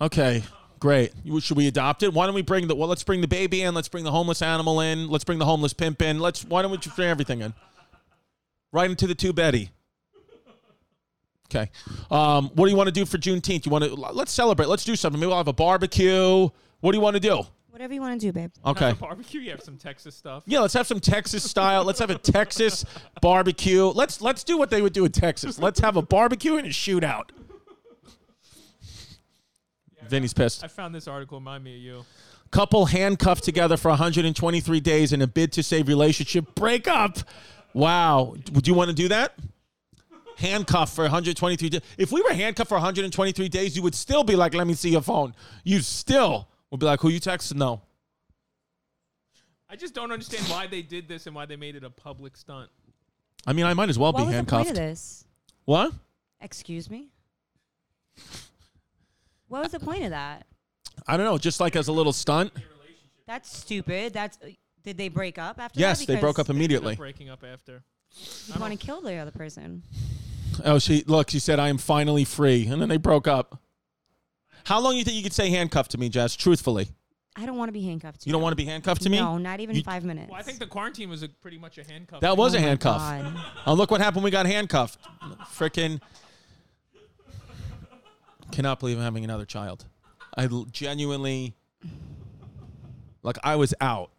Okay, great. Should we adopt it? Why don't we bring the well? Let's bring the baby in. Let's bring the homeless animal in. Let's bring the homeless pimp in. Let's. Why don't we just bring everything in? Right into the two Betty. Okay. Um, what do you want to do for Juneteenth? You want to let's celebrate. Let's do something. Maybe we'll have a barbecue. What do you want to do? Whatever you want to do, babe. Okay. Have a barbecue. You have some Texas stuff. Yeah, let's have some Texas style. Let's have a Texas barbecue. Let's let's do what they would do in Texas. Let's have a barbecue and a shootout. Vinny's pissed. I found this article. Remind me of you. Couple handcuffed together for 123 days in a bid to save relationship breakup. Wow. Would you want to do that? Handcuffed for 123 days. If we were handcuffed for 123 days, you would still be like, let me see your phone. You still would be like, who you texting? No. I just don't understand why they did this and why they made it a public stunt. I mean, I might as well what be was handcuffed. the point of this? What? Excuse me. What was the point of that? I don't know. Just like as a little stunt. That's stupid. That's did they break up after? Yes, that? they broke up Because immediately. Breaking up after. You want to kill the other person. Oh, she look. She said, "I am finally free," and then they broke up. How long do you think you could say handcuffed to me, Jess? Truthfully, I don't want to be handcuffed. To you don't want to be handcuffed to me. No, not even You- five minutes. Well, I think the quarantine was a, pretty much a handcuff. That was Oh a my handcuff. God. Oh, look what happened. We got handcuffed. Frickin' cannot believe I'm having another child. I l- genuinely, like, I was out.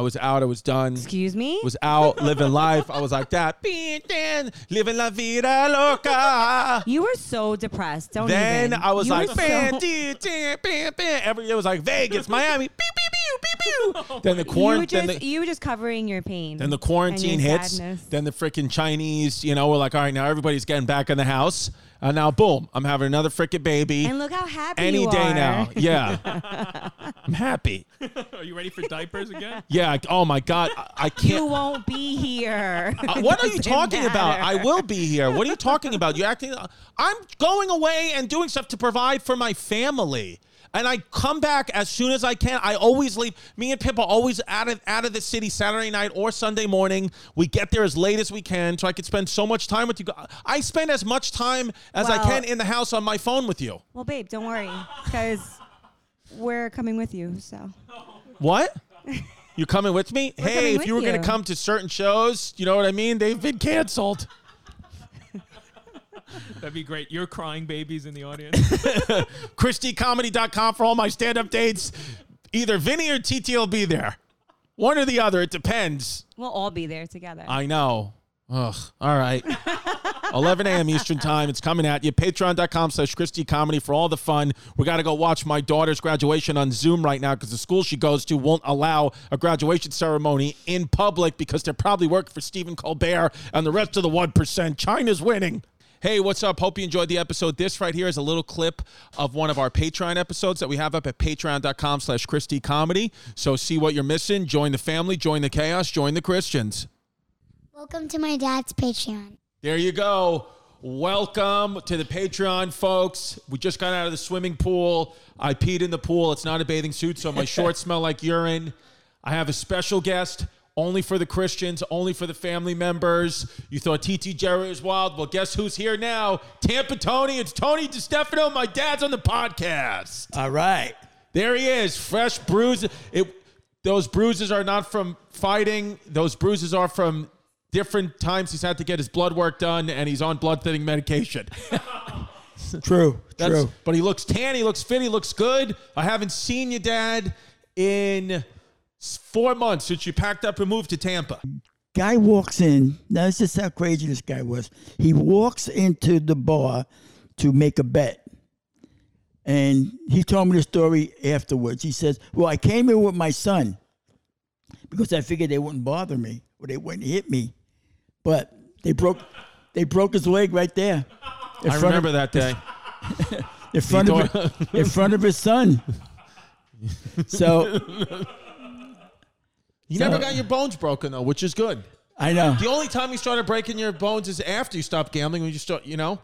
I was out. I was done. Excuse me. Was out living life. I was like that. Living la vida loca. You were so depressed. Don't Then even. I was You like, so- dee, dee, bam, bam. every day was like Vegas, Miami, pew, pew, pew, pew, pew. Then the you quarantine, just you were just covering your pain. then the quarantine hits. sadness. Then the freaking Chinese, you know, we're like, all right, now everybody's getting back in the house. And now, boom, I'm having another freaking baby. And look how happy any you day are. now. Yeah, I'm happy. Are you ready for diapers again? Yeah. I- Oh my God, I, I You can't. You won't be here. Uh, what are you Doesn't talking about? I will be here. What are you talking about? You're acting? I'm going away and doing stuff to provide for my family. And I come back as soon as I can. I always leave. Me and Pip are always out of out of the city Saturday night or Sunday morning. We get there as late as we can, so I can spend so much time with you. I spend as much time as I can in the house on my phone with you. Well, babe, don't worry, because we're coming with you. So What? You coming with me? We're hey, coming if you were going to come to certain shows, you know what I mean? They've been canceled. That'd be great. You're crying babies in the audience. ChrisDComedy.com for all my stand up dates. Either Vinny or TT will be there. One or the other. It depends. we'll all be there together. I know. Ugh. All right. 11 a.m. Eastern Time. It's coming at you. Patreon.com slash ChrisDComedy for all the fun. We got to go watch my daughter's graduation on Zoom right now because the school she goes to won't allow a graduation ceremony in public because they're probably working for Stephen Colbert and the rest of the 1%. China's winning. Hey, what's up? Hope you enjoyed the episode. This right here is a little clip of one of our Patreon episodes that we have up at patreon.com slash ChrisDComedy. So see what you're missing. Join the family, join the chaos, join the Christians. Welcome to my dad's Patreon. There you go. Welcome to the Patreon, folks. We just got out of the swimming pool. I peed in the pool. It's not a bathing suit, so my shorts smell like urine. I have a special guest, only for the Christians, only for the family members. You thought TT Jerry was wild. Well, guess who's here now? Tampa Tony. It's Tony DiStefano. My dad's on the podcast. All right. There he is, fresh bruises. It, those bruises are not from fighting. Those bruises are from different times he's had to get his blood work done, and he's on blood thinning medication. True. That's, True. But he looks tan. He looks fit. He looks good. I haven't seen you, Dad, in four months since you packed up and moved to Tampa. Guy walks in. Now this is how crazy this guy was. He walks into the bar to make a bet. And he told me the story afterwards. He says, Well, I came in with my son because I figured they wouldn't bother me or they wouldn't hit me. But they broke they broke his leg right there. I front of- remember that day. in front of in front of his son. So You So- never got your bones broken though, which is good. I know. The only time you started breaking your bones is after you stopped gambling. When you start, you know,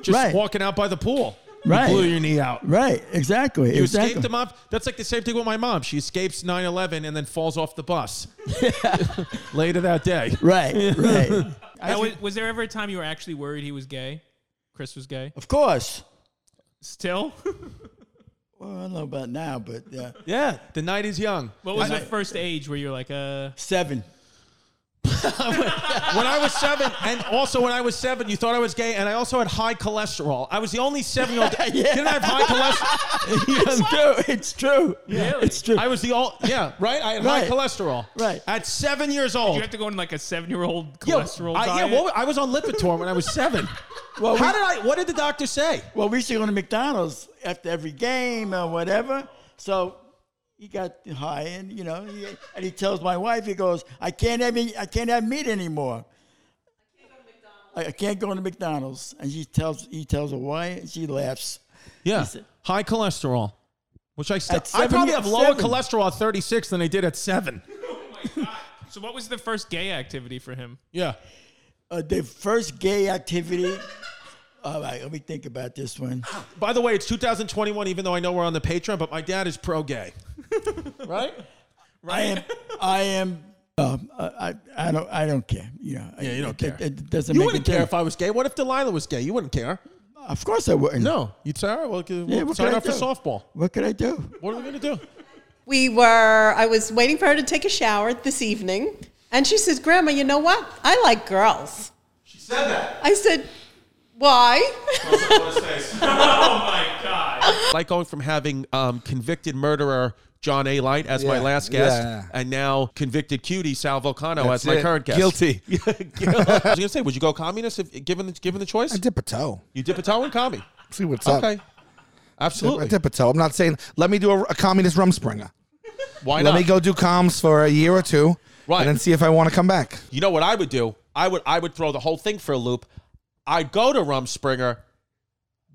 just Right. walking out by the pool. Right. You blew your knee out. Right, exactly. You exactly. escaped them off. That's like the same thing with my mom. She escapes 9/11 and then falls off the bus later that day. Right, right. Now, was, was there ever a time you were actually worried he was gay? Chris was gay. Of course. Still? Well, I don't know about now, but uh, Yeah, the night is young. What was I- the first age where you're like, uh, seven. when I was seven, and also when I was seven, you thought I was gay, and I also had high cholesterol. I was the only seven-year-old. Didn't I have high cholesterol? It's true. It's true. Yeah, It's true. I was the all. Yeah, right. I had Right. high cholesterol. Right. At seven years did old. you have to go in like a seven year old Yeah, cholesterol I, yeah, what, was- I was on Lipitor when I was seven. Well, How we- did I? What did the doctor say? Well, we used to go to McDonald's after every game or whatever. So he got high, and you know, he, and he tells my wife, he goes, "I can't have any, I can't have meat anymore. I, I can't go to McDonald's." And she tells he tells her why, and she laughs. Yeah, said- high cholesterol. Which I still, At I probably have lower seven. cholesterol at 36 than I did at seven. so, what was the first gay activity for him? Yeah. Uh, the first gay activity. All right, let me think about this one. By the way, it's 2021, even though I know we're on the Patreon, but my dad is pro gay. Right? I am. I am. Um, I, I don't. I don't care. You know. Yeah, you don't it, care. It, it doesn't You make wouldn't care difference. if I was gay. What if Delilah was gay? You wouldn't care. Of course I wouldn't. No. You'd say, all right, well, we'll Yeah, what sign could I up for do? softball. What could I do? What are we going to do? We were, I was waiting for her to take a shower this evening, and she says, Grandma, you know what? I like girls. She said that. I said, Why? oh my God. like going from having um, convicted murderer John Alite as my last guest, yeah. and now convicted cutie Sal Vulcano That's as my it. current guest. Guilty. I was going to say, would you go communist if given the, given the choice? I dip a toe. You dip a toe in commie. See what's up. Okay. Absolutely. I dip a toe. I'm not saying let me do a, a communist rumspringa. Why let me go do comms for a year or two, Right. and then see if I want to come back. You know what I would do? I would I would throw the whole thing for a loop. I'd go to Rumspringa,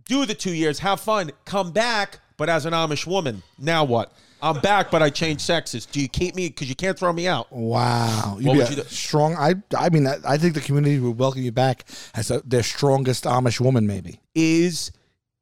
do the two years, have fun, come back, but as an Amish woman. Now what? I'm back, but I changed sexes. Do you keep me? Because you can't throw me out. Wow, What be would a you do? strong. I I mean, I, I think the community would welcome you back as a, their strongest Amish woman, maybe. Is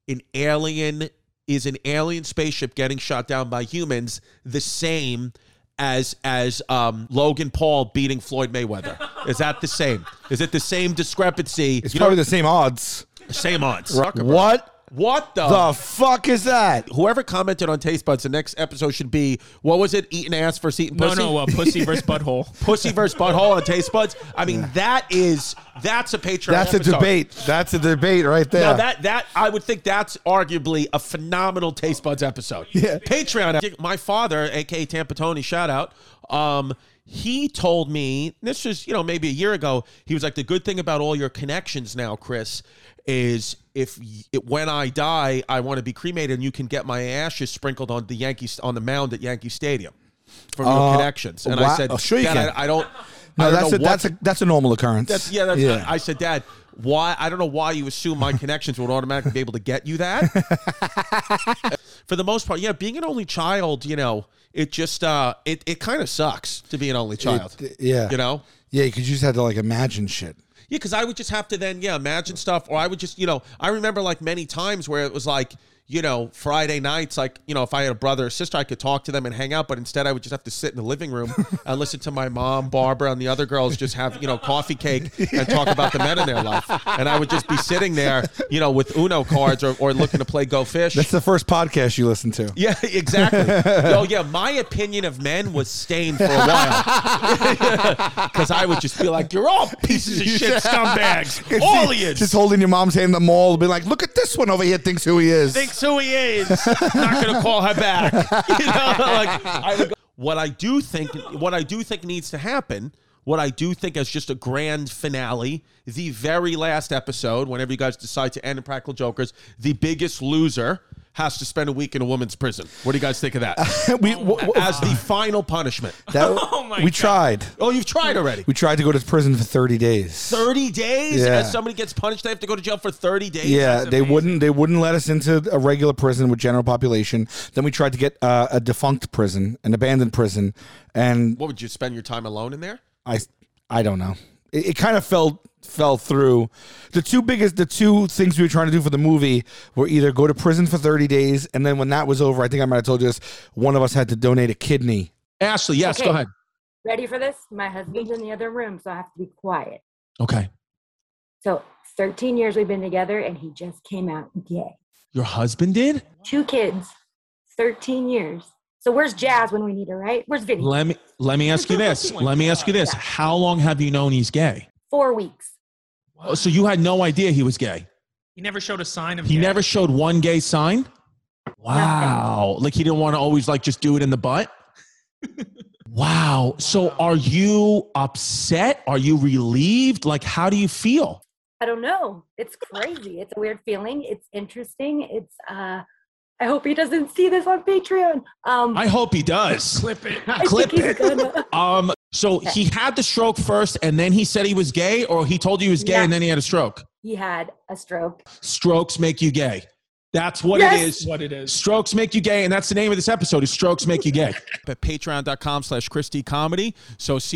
an alien is an alien spaceship getting shot down by humans the same as as um, Logan Paul beating Floyd Mayweather? Is that the same? Is it the same discrepancy? It's You probably know, the same odds. same odds. What What the? the fuck is that? Whoever commented on Taste Buds, the next episode should be what was it? Eating ass versus eating No, pussy. no, uh, pussy versus butthole. pussy versus butthole on Taste Buds. I mean, that is that's a Patreon. That's a debate. That's a debate right there. Now that that I would think that's arguably a phenomenal Taste Buds episode. Yeah. Patreon. My father, aka Tampa Tony, shout out. Um, he told me this was you know maybe a year ago. He was like, the good thing about all your connections now, Chris, is if it, when I die, I want to be cremated, and you can get my ashes sprinkled on the Yankees on the mound at Yankee Stadium from your Uh, connections. And wow. I said, Oh, sure you "Dad, can." I, I don't. no, I don't that's know a, what that's a that's a normal occurrence. that's yeah. That's yeah. I said, Dad, why? I don't know why you assume my connections would automatically be able to get you that. For the most part, yeah. Being an only child, you know, it just uh, it it kind of sucks to be an only child. It- yeah. You know. yeah, because you just had to like imagine shit. Yeah, because I would just have to then, yeah, imagine stuff, or I would just, you know, I remember like many times where it was like, you know, Friday nights, like, you know, if I had a brother or sister, I could talk to them and hang out. But instead, I would just have to sit in the living room and listen to my mom, Barbara, and the other girls just have, you know, coffee cake and talk about the men in their life. And I would just be sitting there, you know, with Uno cards or, or looking to play Go Fish. That's the first podcast you listen to. Yeah, exactly. oh, yeah. My opinion of men was stained for a while because I would just be like, "You're all pieces of shit scumbags, all of you." Just holding your mom's hand in the mall, be like, "Look at this one over here. Thinks who he is." Thinks who he is. Not gonna call her back. You know, like I would go, what I do think, what I do think needs to happen. What I do think is just a grand finale, the very last episode, whenever you guys decide to end Impractical Jokers, the biggest loser has to spend a week in a woman's prison. What do you guys think of that? we w- w- As the final punishment. That, oh my we tried. Oh, you've tried already. We tried to go to prison for 30 days. 30 days? Yeah. As somebody gets punished, they have to go to jail for 30 days? Yeah, That's they wouldn't. They wouldn't let us into a regular prison with general population. Then we tried to get uh, a defunct prison, an abandoned prison, and What would you spend your time alone in there? I, I don't know. It, it kind of fell fell through. The two biggest, the two things we were trying to do for the movie were either go to prison for thirty days, and then when that was over, I think I might have told you this. One of us had to donate a kidney. Ashley, yes, Okay. go ahead. Ready for this? My husband's in the other room, so I have to be quiet. Okay. So 13 years we've been together, and he just came out gay. Your husband did? Two kids, 13 years. So where's Jazz when we need her, right? Where's Vinny? Let me let me ask you this. Let me ask you this. How long have you known he's gay? Four weeks. Oh, so you had no idea he was gay. He never showed a sign of He gay. never showed one gay sign? Wow. Like he didn't want to always like just do it in the butt? wow. So are you upset? Are you relieved? Like how do you feel? I don't know. It's crazy. It's a weird feeling. It's interesting. It's uh I hope he doesn't see this on Patreon. Um I hope he does. Clip it. I Clip it. gonna. Um so he had the stroke first and then he said he was gay or he told you he was gay Yeah. and then he had a stroke. He had a stroke. Strokes make you gay. That's what Yes. it is. What it is. Strokes make you gay, and that's the name of this episode. Is Strokes make you gay? At patreon.com slash ChrisDComedy. So see